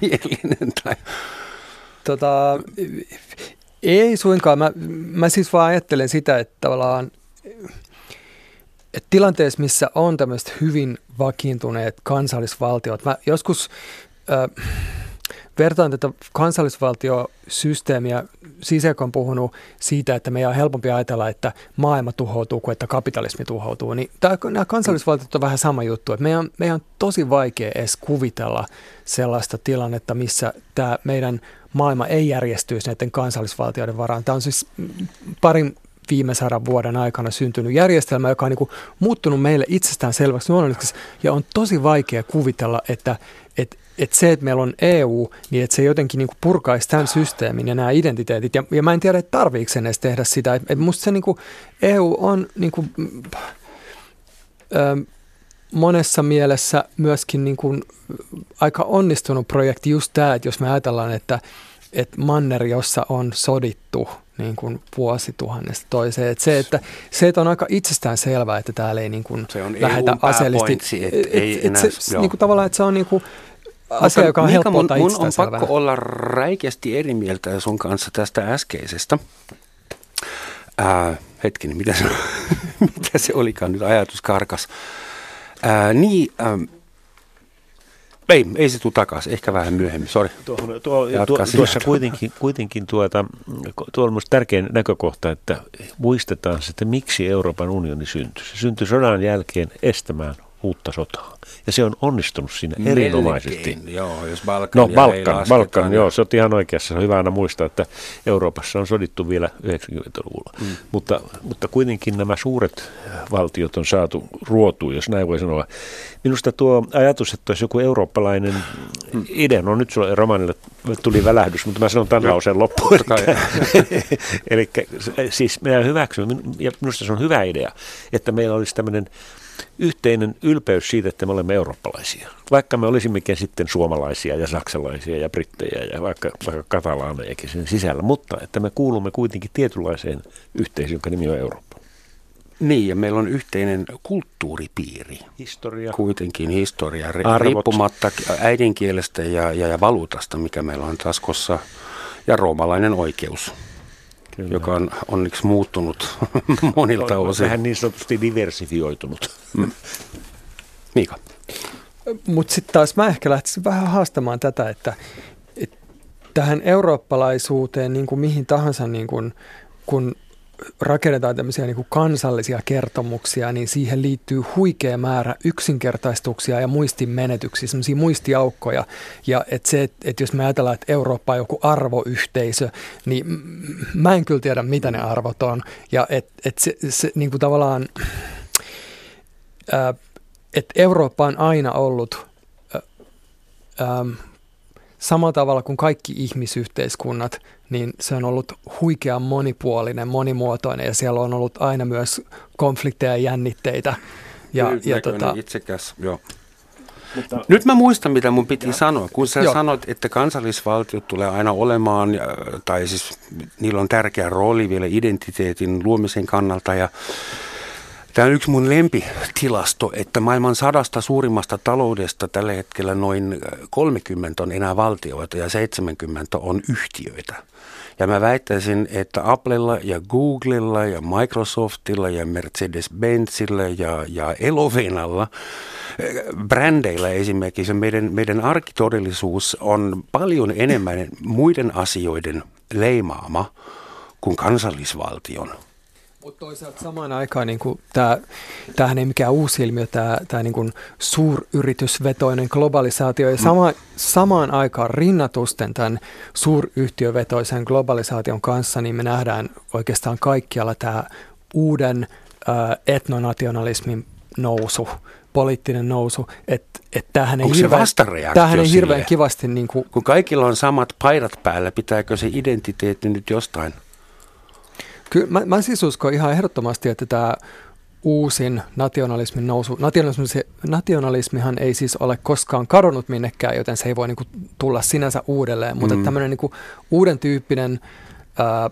mielinen? Tai? Tota, ei suinkaan. Mä, mä siis vaan ajattelen sitä, että tavallaan että tilanteessa, missä on tämmöiset hyvin vakiintuneet kansallisvaltiot, mä joskus... Äh, vertaan tätä kansallisvaltiosysteemiä, Sisek on puhunut siitä, että meidän on helpompi ajatella, että maailma tuhoutuu kuin että kapitalismi tuhoutuu. Niin tämä, nämä kansallisvaltiot on vähän sama juttu, että meidän, meidän on tosi vaikea edes kuvitella sellaista tilannetta, missä tämä meidän maailma ei järjestyisi näiden kansallisvaltioiden varaan. Tämä on siis parin viime sadan vuoden aikana syntynyt järjestelmä, joka on niin kuin muuttunut meille itsestään selväksi luonnolliseksi ja on tosi vaikea kuvitella, että, että että se, että meillä on EU, niin että se jotenkin niin purkaisi tämän systeemin ja nämä identiteetit. Ja, ja mä en tiedä, että tarviiko sen edes tehdä sitä. Että et musta se niin kuin, EU on niin kuin, ö, monessa mielessä myöskin niin kuin, aika onnistunut projekti just tämä, että jos me ajatellaan, että, että manner, jossa on sodittu niin kuin vuosituhannesta toiseen. Että se, että, se, että on aika itsestään selvää, että täällä ei niin kuin se on lähetä aseellisesti. Et, et, et, se, niin kuin tavallaan, että se on niin kuin, asia, joka on helppo mun, mun on pakko olla räikeästi eri mieltä sun kanssa tästä äskeisestä. Ää, hetkinen, mitä se, *laughs* mitä se olikaan nyt ajatus karkas. Ää, niin, ää, ei, ei se tule takaisin, ehkä vähän myöhemmin, sori. Tuo, tuo, tuo, tuossa kuitenkin, kuitenkin tuota, tuo on tärkein näkökohta, että muistetaan se, että miksi Euroopan unioni syntyi. Se syntyi sodan jälkeen estämään uutta sotaa. Ja se on onnistunut siinä Melkein, erinomaisesti. Joo, jos Balkan No Balkan, Balkan joo, se on ihan oikeassa. Se on hyvä aina muistaa, että Euroopassa on sodittu vielä 90-luvulla. Mm. Mutta, mutta kuitenkin nämä suuret valtiot on saatu ruotuun, jos näin voi sanoa. Minusta tuo ajatus, että olisi joku eurooppalainen mm. idea, no nyt sulla romanille tuli välähdys, mutta mä sanon tämän lauseen loppuun. *laughs* Eli siis minä hyväksyn, ja minusta se on hyvä idea, että meillä olisi tämmöinen yhteinen ylpeys siitä, että me olemme eurooppalaisia. Vaikka me olisimmekin sitten suomalaisia ja saksalaisia ja brittejä ja vaikka, vaikka katalaanejakin sen sisällä, mutta että me kuulumme kuitenkin tietynlaiseen yhteisöön, jonka nimi on Eurooppa. Niin, ja meillä on yhteinen kulttuuripiiri. Historia. Kuitenkin historia, Arvot. riippumatta äidinkielestä ja, ja, ja valuutasta, mikä meillä on taskossa, ja roomalainen oikeus. Kyllä. joka on onneksi muuttunut *laughs* monilta on, osin. Vähän niin sanotusti diversifioitunut. Mm. Miika. Mutta sitten taas mä ehkä lähtisin vähän haastamaan tätä, että, että tähän eurooppalaisuuteen, niin kuin mihin tahansa, niin kuin, kun rakennetaan tämmöisiä niin kuin kansallisia kertomuksia, niin siihen liittyy huikea määrä yksinkertaistuksia ja muistin menetyksiä, semmoisia muistiaukkoja. Ja että se, että et jos me ajatellaan, että Eurooppa on joku arvoyhteisö, niin mä en kyllä tiedä, mitä ne arvot on. Ja että et se, se niin kuin tavallaan, että Eurooppa on aina ollut ää, ää, samalla tavalla kuin kaikki ihmisyhteiskunnat, niin se on ollut huikean monipuolinen, monimuotoinen ja siellä on ollut aina myös konflikteja ja jännitteitä. Ja, ja tota, itsekäs, joo. Mutta, Nyt mä muistan, mitä mun piti ja, sanoa. Kun sä joo. sanoit, että kansallisvaltiot tulee aina olemaan, tai siis niillä on tärkeä rooli vielä identiteetin luomisen kannalta ja Tämä on yksi mun lempitilasto, että maailman sadasta suurimmasta taloudesta tällä hetkellä noin 30 on enää valtioita ja 70 on yhtiöitä. Ja mä väittäisin, että Applella ja Googlella ja Microsoftilla ja Mercedes-Benzillä ja, ja Elovenalla brändeillä esimerkiksi meidän, meidän arkitodellisuus on paljon enemmän muiden asioiden leimaama kuin kansallisvaltion. Mutta toisaalta samaan aikaan niin tämä, tämähän ei mikään uusi ilmiö, tämä, tämä niin kuin suuryritysvetoinen globalisaatio. Ja sama, samaan aikaan rinnatusten tämän suuryhtiövetoisen globalisaation kanssa, niin me nähdään oikeastaan kaikkialla tämä uuden äh, etnonationalismin nousu, poliittinen nousu. Että et tämähän ei, hirveän, tämähän ei hirveän kivasti... Niin kuin, Kun kaikilla on samat paidat päällä, pitääkö se identiteetti nyt jostain Kyllä mä, mä siis uskon ihan ehdottomasti, että tämä uusin nationalismin nousu, nationalismi, nationalismihan ei siis ole koskaan kadonnut minnekään, joten se ei voi niinku tulla sinänsä uudelleen, mutta mm. tämmöinen niinku uuden tyyppinen ää,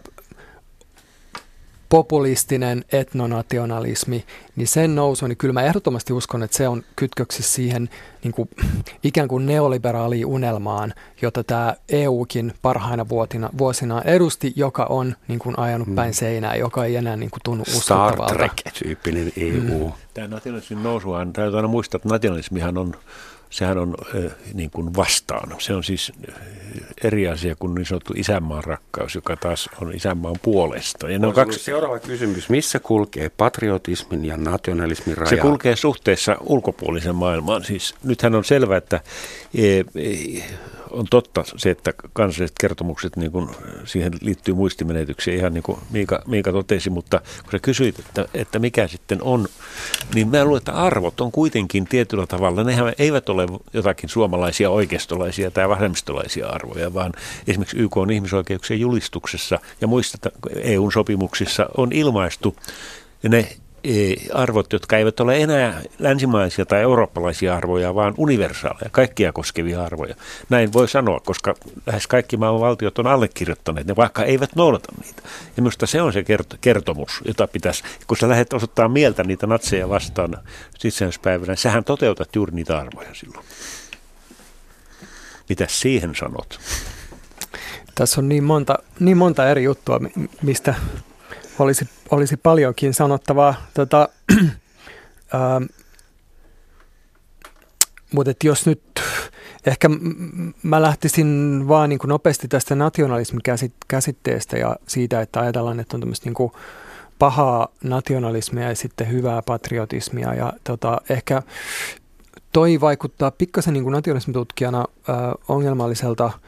populistinen etnonationalismi, niin sen nousu, niin kyllä mä ehdottomasti uskon, että se on kytköksissä siihen niin kuin, ikään kuin neoliberaaliin unelmaan, jota tämä EUkin parhaina vuotina, vuosina edusti, joka on niin kuin, ajanut mm. päin seinää, joka ei enää niin kuin, tunnu uskottavalta. Star Trek-tyyppinen EU. Mm. Tämä nationalismin nousuhan, täytyy aina muistaa, että nationalismihan on sehän on niin kuin vastaan. Se on siis eri asia kuin niin sanottu isänmaan rakkaus, joka taas on isänmaan puolesta. Ja ne on kaksi... Seuraava kysymys. Missä kulkee patriotismin ja nationalismin raja? Se kulkee suhteessa ulkopuolisen maailmaan. Siis nythän on selvää, että e, e, on totta se, että kansalliset kertomukset, niin kuin siihen liittyy muistimenetyksiä, ihan niin kuin Miika, Miika totesi, mutta kun sä kysyit, että, että mikä sitten on, niin mä luulen, että arvot on kuitenkin tietyllä tavalla, nehän eivät ole jotakin suomalaisia oikeistolaisia tai vasemmistolaisia arvoja, vaan esimerkiksi YK on ihmisoikeuksien julistuksessa ja muissa EUn sopimuksissa on ilmaistu ne arvot, jotka eivät ole enää länsimaisia tai eurooppalaisia arvoja, vaan universaaleja, kaikkia koskevia arvoja. Näin voi sanoa, koska lähes kaikki maailman valtiot on allekirjoittaneet ne, vaikka eivät noudata niitä. Ja minusta se on se kertomus, jota pitäisi, kun sä lähdet osoittaa mieltä niitä natseja vastaan itsenäispäivänä, sähän toteutat juuri niitä arvoja silloin. Mitä siihen sanot? Tässä on niin monta, niin monta eri juttua, mistä olisi, olisi paljonkin sanottavaa. Tota, *clears throat* ähm, mutta jos nyt ehkä mä lähtisin vaan niin kuin nopeasti tästä nationalismin käsitteestä ja siitä, että ajatellaan, että on tämmöistä niin kuin pahaa nationalismia ja sitten hyvää patriotismia. Ja tota, ehkä toi vaikuttaa pikkasen niin kuin nationalismitutkijana äh, ongelmalliselta –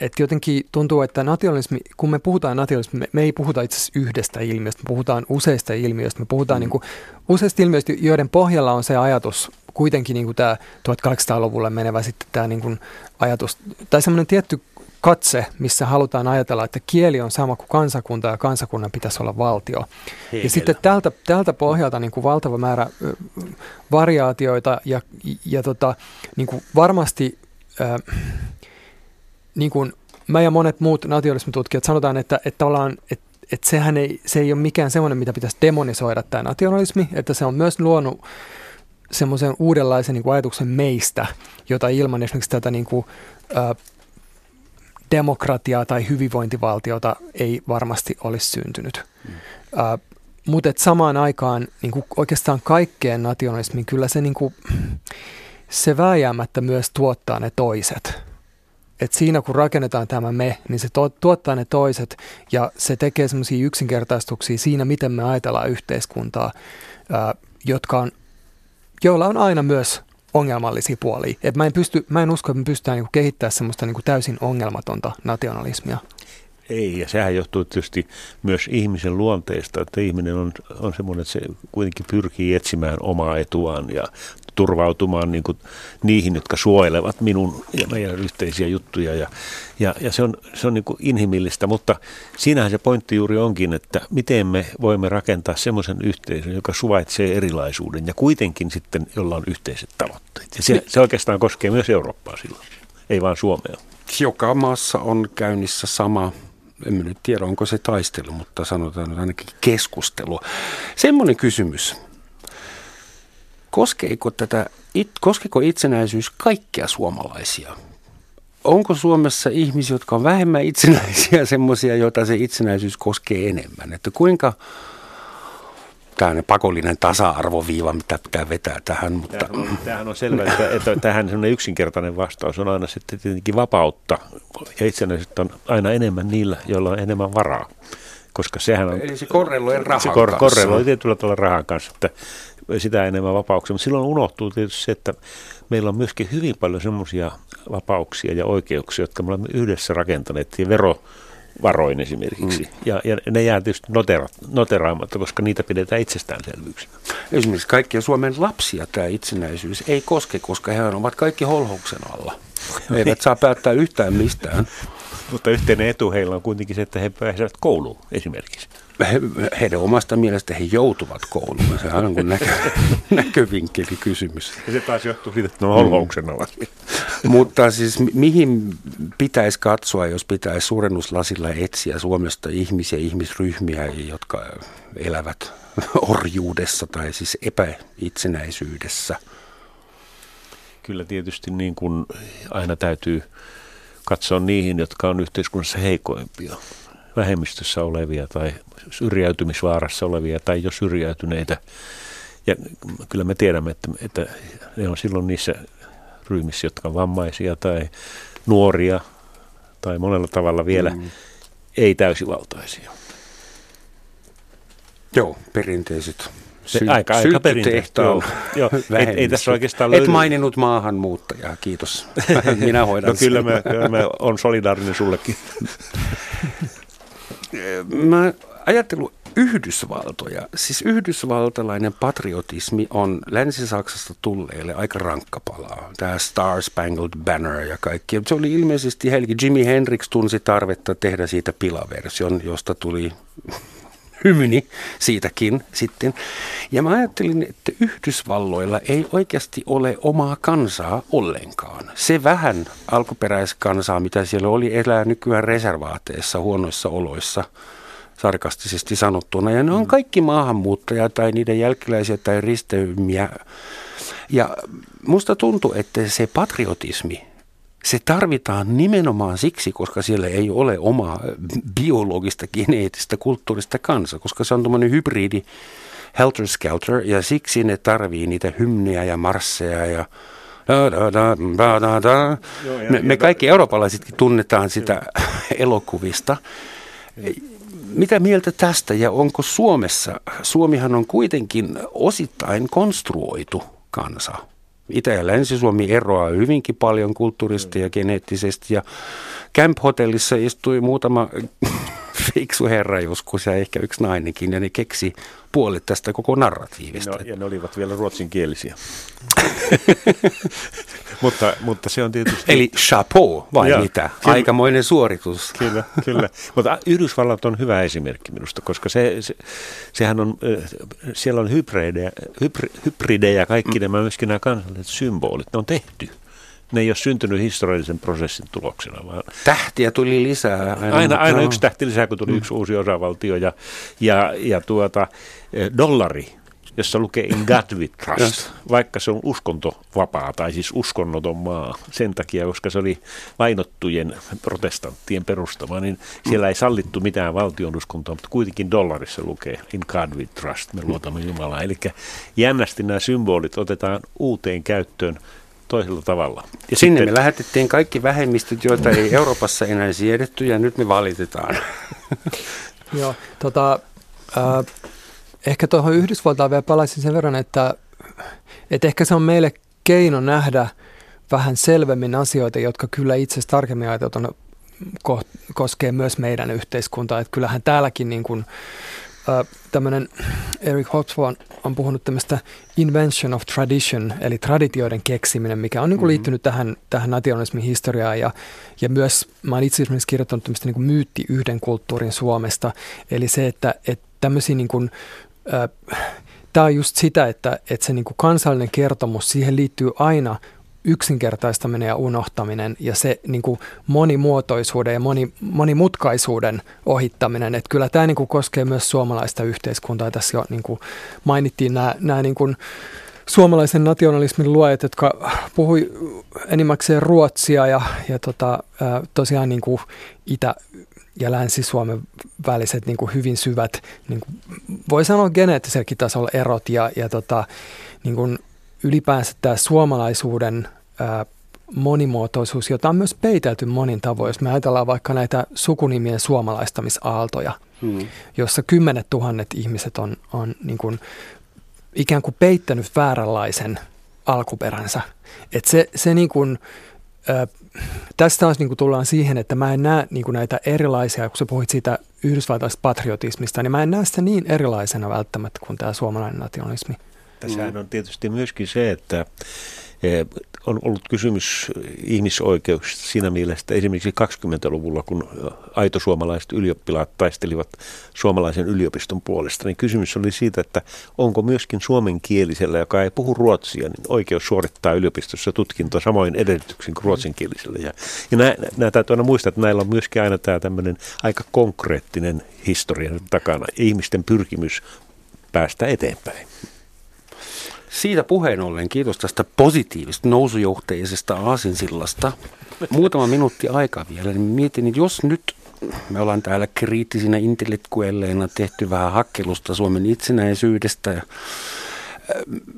että jotenkin tuntuu, että nationalismi, kun me puhutaan nationalismi, me, me ei puhuta itse asiassa yhdestä ilmiöstä, me puhutaan useista ilmiöistä, me puhutaan mm. niin kuin, useista ilmiöistä, joiden pohjalla on se ajatus, kuitenkin niin kuin tämä 1800-luvulle menevä sitten tämä niin kuin ajatus, tai semmoinen tietty katse, missä halutaan ajatella, että kieli on sama kuin kansakunta ja kansakunnan pitäisi olla valtio. Hegel. Ja sitten tältä, tältä pohjalta niin kuin valtava määrä variaatioita ja, ja tota, niin kuin varmasti... Ö, niin kuin mä ja monet muut nationalismitutkijat sanotaan, että, että, ollaan, että, että sehän ei, se ei ole mikään semmoinen, mitä pitäisi demonisoida tämä nationalismi, että se on myös luonut semmoisen uudenlaisen niin kuin ajatuksen meistä, jota ilman esimerkiksi tätä niin kuin, ä, demokratiaa tai hyvinvointivaltiota ei varmasti olisi syntynyt. Mm. Ä, mutta samaan aikaan niin kuin oikeastaan kaikkeen nationalismiin kyllä se, niin kuin, se vääjäämättä myös tuottaa ne toiset että siinä kun rakennetaan tämä me, niin se tuottaa ne toiset ja se tekee semmoisia yksinkertaistuksia siinä, miten me ajatellaan yhteiskuntaa, ää, jotka on, joilla on aina myös ongelmallisia puolia. Et mä, en pysty, mä en usko, että me pystytään niinku kehittämään semmoista niinku täysin ongelmatonta nationalismia. Ei, ja sehän johtuu tietysti myös ihmisen luonteesta, että ihminen on, on semmoinen, että se kuitenkin pyrkii etsimään omaa etuaan ja turvautumaan niin kuin niihin, jotka suojelevat minun ja meidän yhteisiä juttuja. Ja, ja, ja se on, se on niin kuin inhimillistä, mutta siinähän se pointti juuri onkin, että miten me voimme rakentaa semmoisen yhteisön, joka suvaitsee erilaisuuden ja kuitenkin sitten, jolla on yhteiset tavoitteet. Ja se, se oikeastaan koskee myös Eurooppaa silloin, ei vain Suomea. Joka maassa on käynnissä sama en nyt tiedä onko se taistelu, mutta sanotaan ainakin keskustelu. Semmoinen kysymys, koskeeko, tätä, it, koskeeko itsenäisyys kaikkia suomalaisia? Onko Suomessa ihmisiä, jotka on vähemmän itsenäisiä, *laughs* semmoisia, joita se itsenäisyys koskee enemmän? Että kuinka tämmöinen pakollinen tasa-arvoviiva, mitä pitää vetää tähän. Mutta... Tämähän, on, tämähän on selvä, että, että tähän yksinkertainen vastaus on aina sitten tietenkin vapautta. Ja itsenäisyyttä on aina enemmän niillä, joilla on enemmän varaa. Koska sehän on... Eli se korreloi rahan se kor- korreloi tietyllä tavalla rahan kanssa, että sitä enemmän vapauksia. Mutta silloin unohtuu tietysti se, että meillä on myöskin hyvin paljon semmoisia vapauksia ja oikeuksia, jotka me olemme yhdessä rakentaneet. Ja vero, varoin esimerkiksi. Mm. Ja, ja ne jää tietysti notera, noteraamatta, koska niitä pidetään itsestäänselvyyksinä. Esimerkiksi kaikkia Suomen lapsia tämä itsenäisyys ei koske, koska he ovat kaikki holhouksen alla. He *laughs* eivät saa päättää yhtään mistään. Mutta yhteinen etu heillä on kuitenkin se, että he pääsevät kouluun esimerkiksi he, heidän omasta mielestä he joutuvat kouluun. Se on niin näkö, *laughs* näkövinkkeli kysymys. Ja se taas johtuu siitä, että ne on mm. *laughs* Mutta siis mihin pitäisi katsoa, jos pitäisi suurennuslasilla etsiä Suomesta ihmisiä, ihmisryhmiä, jotka elävät *laughs* orjuudessa tai siis epäitsenäisyydessä? Kyllä tietysti niin kuin aina täytyy katsoa niihin, jotka on yhteiskunnassa heikoimpia vähemmistössä olevia tai syrjäytymisvaarassa olevia tai jo syrjäytyneitä. Ja kyllä me tiedämme, että, että ne on silloin niissä ryhmissä, jotka on vammaisia tai nuoria tai monella tavalla vielä mm. ei täysivaltaisia. Joo, perinteiset se, sy- aika, aika perinteistä. Joo, *laughs* joo. Ei, ei tässä oikeastaan löydy. Et maininnut maahanmuuttajaa, kiitos. *laughs* Minä hoidan no, kyllä me, kyllä me on solidaarinen sullekin. *laughs* Mä ajattelin Yhdysvaltoja. Siis yhdysvaltalainen patriotismi on Länsi-Saksasta tulleille aika rankka palaa. Tämä Star Spangled Banner ja kaikki. Se oli ilmeisesti Helgi. Jimi Hendrix tunsi tarvetta tehdä siitä pilaversion, josta tuli hymni siitäkin sitten. Ja mä ajattelin, että Yhdysvalloilla ei oikeasti ole omaa kansaa ollenkaan. Se vähän alkuperäiskansaa, mitä siellä oli, elää nykyään reservaateissa huonoissa oloissa sarkastisesti sanottuna. Ja ne on mm. kaikki maahanmuuttajia tai niiden jälkeläisiä tai risteymiä. Ja musta tuntuu, että se patriotismi, se tarvitaan nimenomaan siksi, koska siellä ei ole omaa biologista, geneettistä, kulttuurista kansa, koska se on tuommoinen hybridi helter skelter ja siksi ne tarvii niitä hymniä ja marsseja ja Da, da, da, da, da, da. Me, me kaikki eurooppalaisetkin tunnetaan sitä *laughs* elokuvista. Mitä mieltä tästä ja onko Suomessa, Suomihan on kuitenkin osittain konstruoitu kansa. Itä- ja Länsi-Suomi eroaa hyvinkin paljon kulttuurista ja geneettisesti. Ja Camp Hotellissa istui muutama *laughs* fiksu herra joskus ja ehkä yksi nainenkin, ja ne keksi puolet tästä koko narratiivista. No, ja ne olivat vielä ruotsinkielisiä. *laughs* mutta, mutta se on tietysti... Eli chapeau vai ja, mitä? Kyllä, Aikamoinen suoritus. Kyllä, kyllä. Mutta Yhdysvallat on hyvä esimerkki minusta, koska se, se, sehän on, siellä on hybridejä, hybridejä kaikki mm. nämä myöskin nämä kansalliset symbolit, ne on tehty ne ei ole syntynyt historiallisen prosessin tuloksena. Vaan Tähtiä tuli lisää. Aina, aina, aina yksi tähti lisää, kun tuli mm. yksi uusi osavaltio. Ja, ja, ja tuota, dollari, jossa lukee In God We Trust, yes. vaikka se on uskontovapaa tai siis uskonnoton maa. Sen takia, koska se oli vainottujen protestanttien perustama, niin siellä ei sallittu mitään valtionuskontoa, mutta kuitenkin dollarissa lukee In God We Trust, me luotamme Jumalaa. Eli jännästi nämä symbolit otetaan uuteen käyttöön toisella tavalla. Ja Sinne sitten... me lähetettiin kaikki vähemmistöt, joita ei Euroopassa enää siedetty, ja nyt me valitetaan. *laughs* Joo, tota, äh, ehkä tuohon Yhdysvaltaan vielä palaisin sen verran, että, että ehkä se on meille keino nähdä vähän selvemmin asioita, jotka kyllä itse tarkemmin ajateltuna koskee myös meidän yhteiskuntaa. Että kyllähän täälläkin niin kuin, tämmöinen Eric Hobsbawm on puhunut tämmöistä invention of tradition, eli traditioiden keksiminen, mikä on niin kuin mm-hmm. liittynyt tähän, tähän nationalismin historiaan. Ja, ja myös mä olen itse asiassa kirjoittanut tämmöistä niin kuin myytti yhden kulttuurin Suomesta, eli se, että, että tämmöisiä niin kuin, Tämä on just sitä, että, että se niin kuin kansallinen kertomus, siihen liittyy aina yksinkertaistaminen ja unohtaminen ja se niin kuin monimuotoisuuden ja moni, monimutkaisuuden ohittaminen. Että kyllä tämä niin kuin koskee myös suomalaista yhteiskuntaa. Tässä jo niin kuin mainittiin nämä, nämä niin kuin suomalaisen nationalismin luojat, jotka puhui enimmäkseen ruotsia ja, ja tota, tosiaan niin kuin Itä- ja Länsi-Suomen väliset niin kuin hyvin syvät, niin kuin voi sanoa geneettiselläkin tasolla erot ja, ja tota, niin kuin ylipäänsä tämä suomalaisuuden ää, monimuotoisuus, jota on myös peitelty monin tavoin. Jos me ajatellaan vaikka näitä sukunimien suomalaistamisaaltoja, hmm. jossa kymmenet tuhannet ihmiset on, on niin kuin ikään kuin peittänyt vääränlaisen alkuperänsä. Et se, se niin kuin, tästä taas niin tullaan siihen, että mä en näe niin näitä erilaisia, kun sä puhuit siitä yhdysvaltaisesta patriotismista, niin mä en näe sitä niin erilaisena välttämättä kuin tämä suomalainen nationalismi. Tässähän on tietysti myöskin se, että on ollut kysymys ihmisoikeuksista siinä mielessä, että esimerkiksi 20-luvulla, kun aito suomalaiset ylioppilaat taistelivat suomalaisen yliopiston puolesta, niin kysymys oli siitä, että onko myöskin suomenkielisellä, joka ei puhu ruotsia, niin oikeus suorittaa yliopistossa tutkinto samoin edellytyksin kuin ruotsinkielisellä. Ja, ja nämä täytyy aina muistaa, että näillä on myöskin aina tämä tämmöinen aika konkreettinen historia takana, ihmisten pyrkimys päästä eteenpäin. Siitä puheen ollen, kiitos tästä positiivista nousujohteisesta aasinsillasta. Muutama minuutti aikaa vielä, niin mietin, että jos nyt me ollaan täällä kriittisinä intellektuelleina tehty vähän hakkelusta Suomen itsenäisyydestä.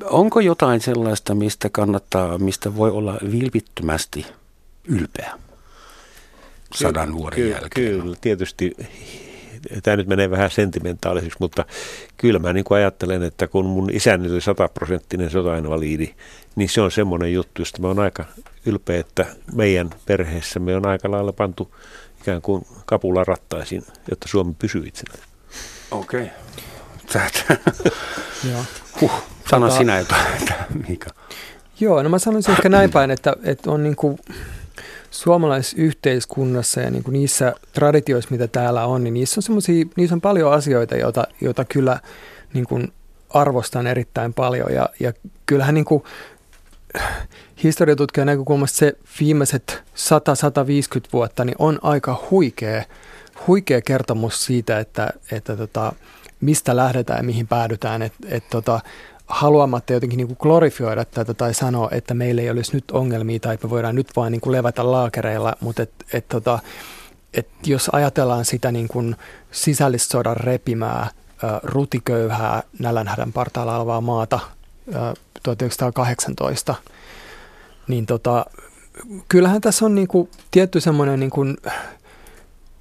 Onko jotain sellaista, mistä kannattaa, mistä voi olla vilpittömästi ylpeä sadan vuoden kyllä, jälkeen? Kyllä, tietysti tämä nyt menee vähän sentimentaaliseksi, mutta kyllä mä niin kuin ajattelen, että kun mun isäni oli sataprosenttinen sotainvaliidi, niin se on semmoinen juttu, josta mä oon aika ylpeä, että meidän perheessä me on aika lailla pantu ikään kuin kapula rattaisiin, jotta Suomi pysyy itsenäinen. Okei. *laughs* Okay. huh, sano tota, sinä jotain, Mika. Joo, no mä sanoisin ehkä näin päin, että, että on niin kuin suomalaisyhteiskunnassa ja niin kuin niissä traditioissa, mitä täällä on, niin niissä on, semmosia, niissä on paljon asioita, joita, joita kyllä niin kuin arvostan erittäin paljon. Ja, ja kyllähän niin kuin, historiatutkijan näkökulmasta se viimeiset 100-150 vuotta niin on aika huikea, huikea kertomus siitä, että, että tota, mistä lähdetään ja mihin päädytään. Et, et tota, haluamatta jotenkin niin kuin glorifioida tätä tai sanoa, että meillä ei olisi nyt ongelmia tai me voidaan nyt vain niin kuin levätä laakereilla, mutta et, et tota, et jos ajatellaan sitä niin kuin sisällissodan repimää, rutiköyhää, nälänhädän partaalla olevaa maata ä, 1918, niin tota, kyllähän tässä on niin kuin tietty semmoinen niin kuin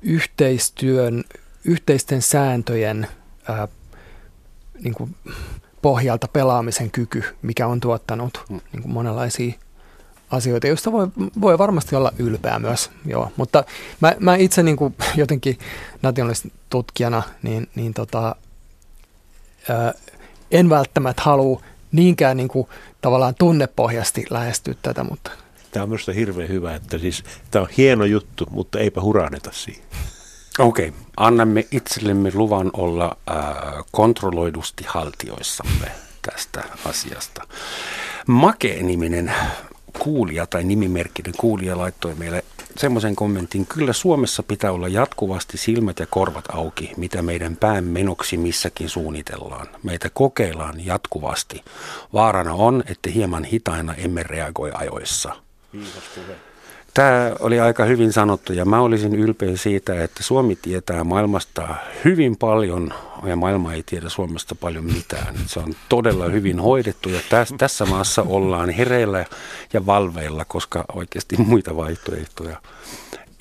yhteistyön, yhteisten sääntöjen niin kuin pohjalta pelaamisen kyky, mikä on tuottanut mm. niin kuin monenlaisia asioita, joista voi, voi varmasti olla ylpeä myös. Joo. Mutta mä, mä itse niin kuin *laughs* jotenkin tutkijana, niin, niin tota, ää, en välttämättä halua niinkään niin kuin, tavallaan tunnepohjasti lähestyä tätä, mutta Tämä on minusta hirveän hyvä, että siis tämä on hieno juttu, mutta eipä hurahdeta siihen. Okei, okay. annamme itsellemme luvan olla äh, kontrolloidusti haltioissamme tästä asiasta. Make-niminen kuulija tai nimimerkkinen kuulija laittoi meille semmoisen kommentin, kyllä Suomessa pitää olla jatkuvasti silmät ja korvat auki, mitä meidän pään menoksi missäkin suunnitellaan. Meitä kokeillaan jatkuvasti. Vaarana on, että hieman hitaina emme reagoi ajoissa. Kiitos Tämä oli aika hyvin sanottu ja mä olisin ylpeä siitä, että Suomi tietää maailmasta hyvin paljon ja maailma ei tiedä Suomesta paljon mitään. Se on todella hyvin hoidettu ja täs, tässä maassa ollaan hereillä ja valveilla, koska oikeasti muita vaihtoehtoja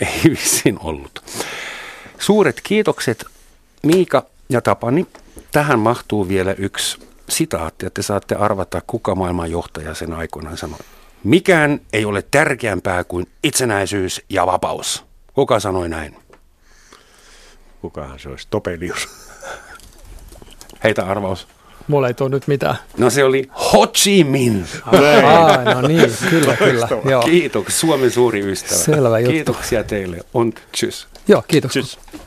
ei *laughs* vissiin ollut. Suuret kiitokset Miika ja Tapani. Tähän mahtuu vielä yksi sitaatti, että te saatte arvata, kuka maailman johtaja sen aikoinaan sanoi. Mikään ei ole tärkeämpää kuin itsenäisyys ja vapaus. Kuka sanoi näin? Kukahan se olisi? Topelius. *laughs* Heitä arvaus. Mulla ei tule nyt mitään. No se oli Ho Chi Minh. Ah, no niin, kyllä, kyllä. Joo. Kiitoksia, Suomen suuri ystävä. Selvä juttu. Kiitoksia teille. On tschüss. Joo, kiitoksia. Tschüss.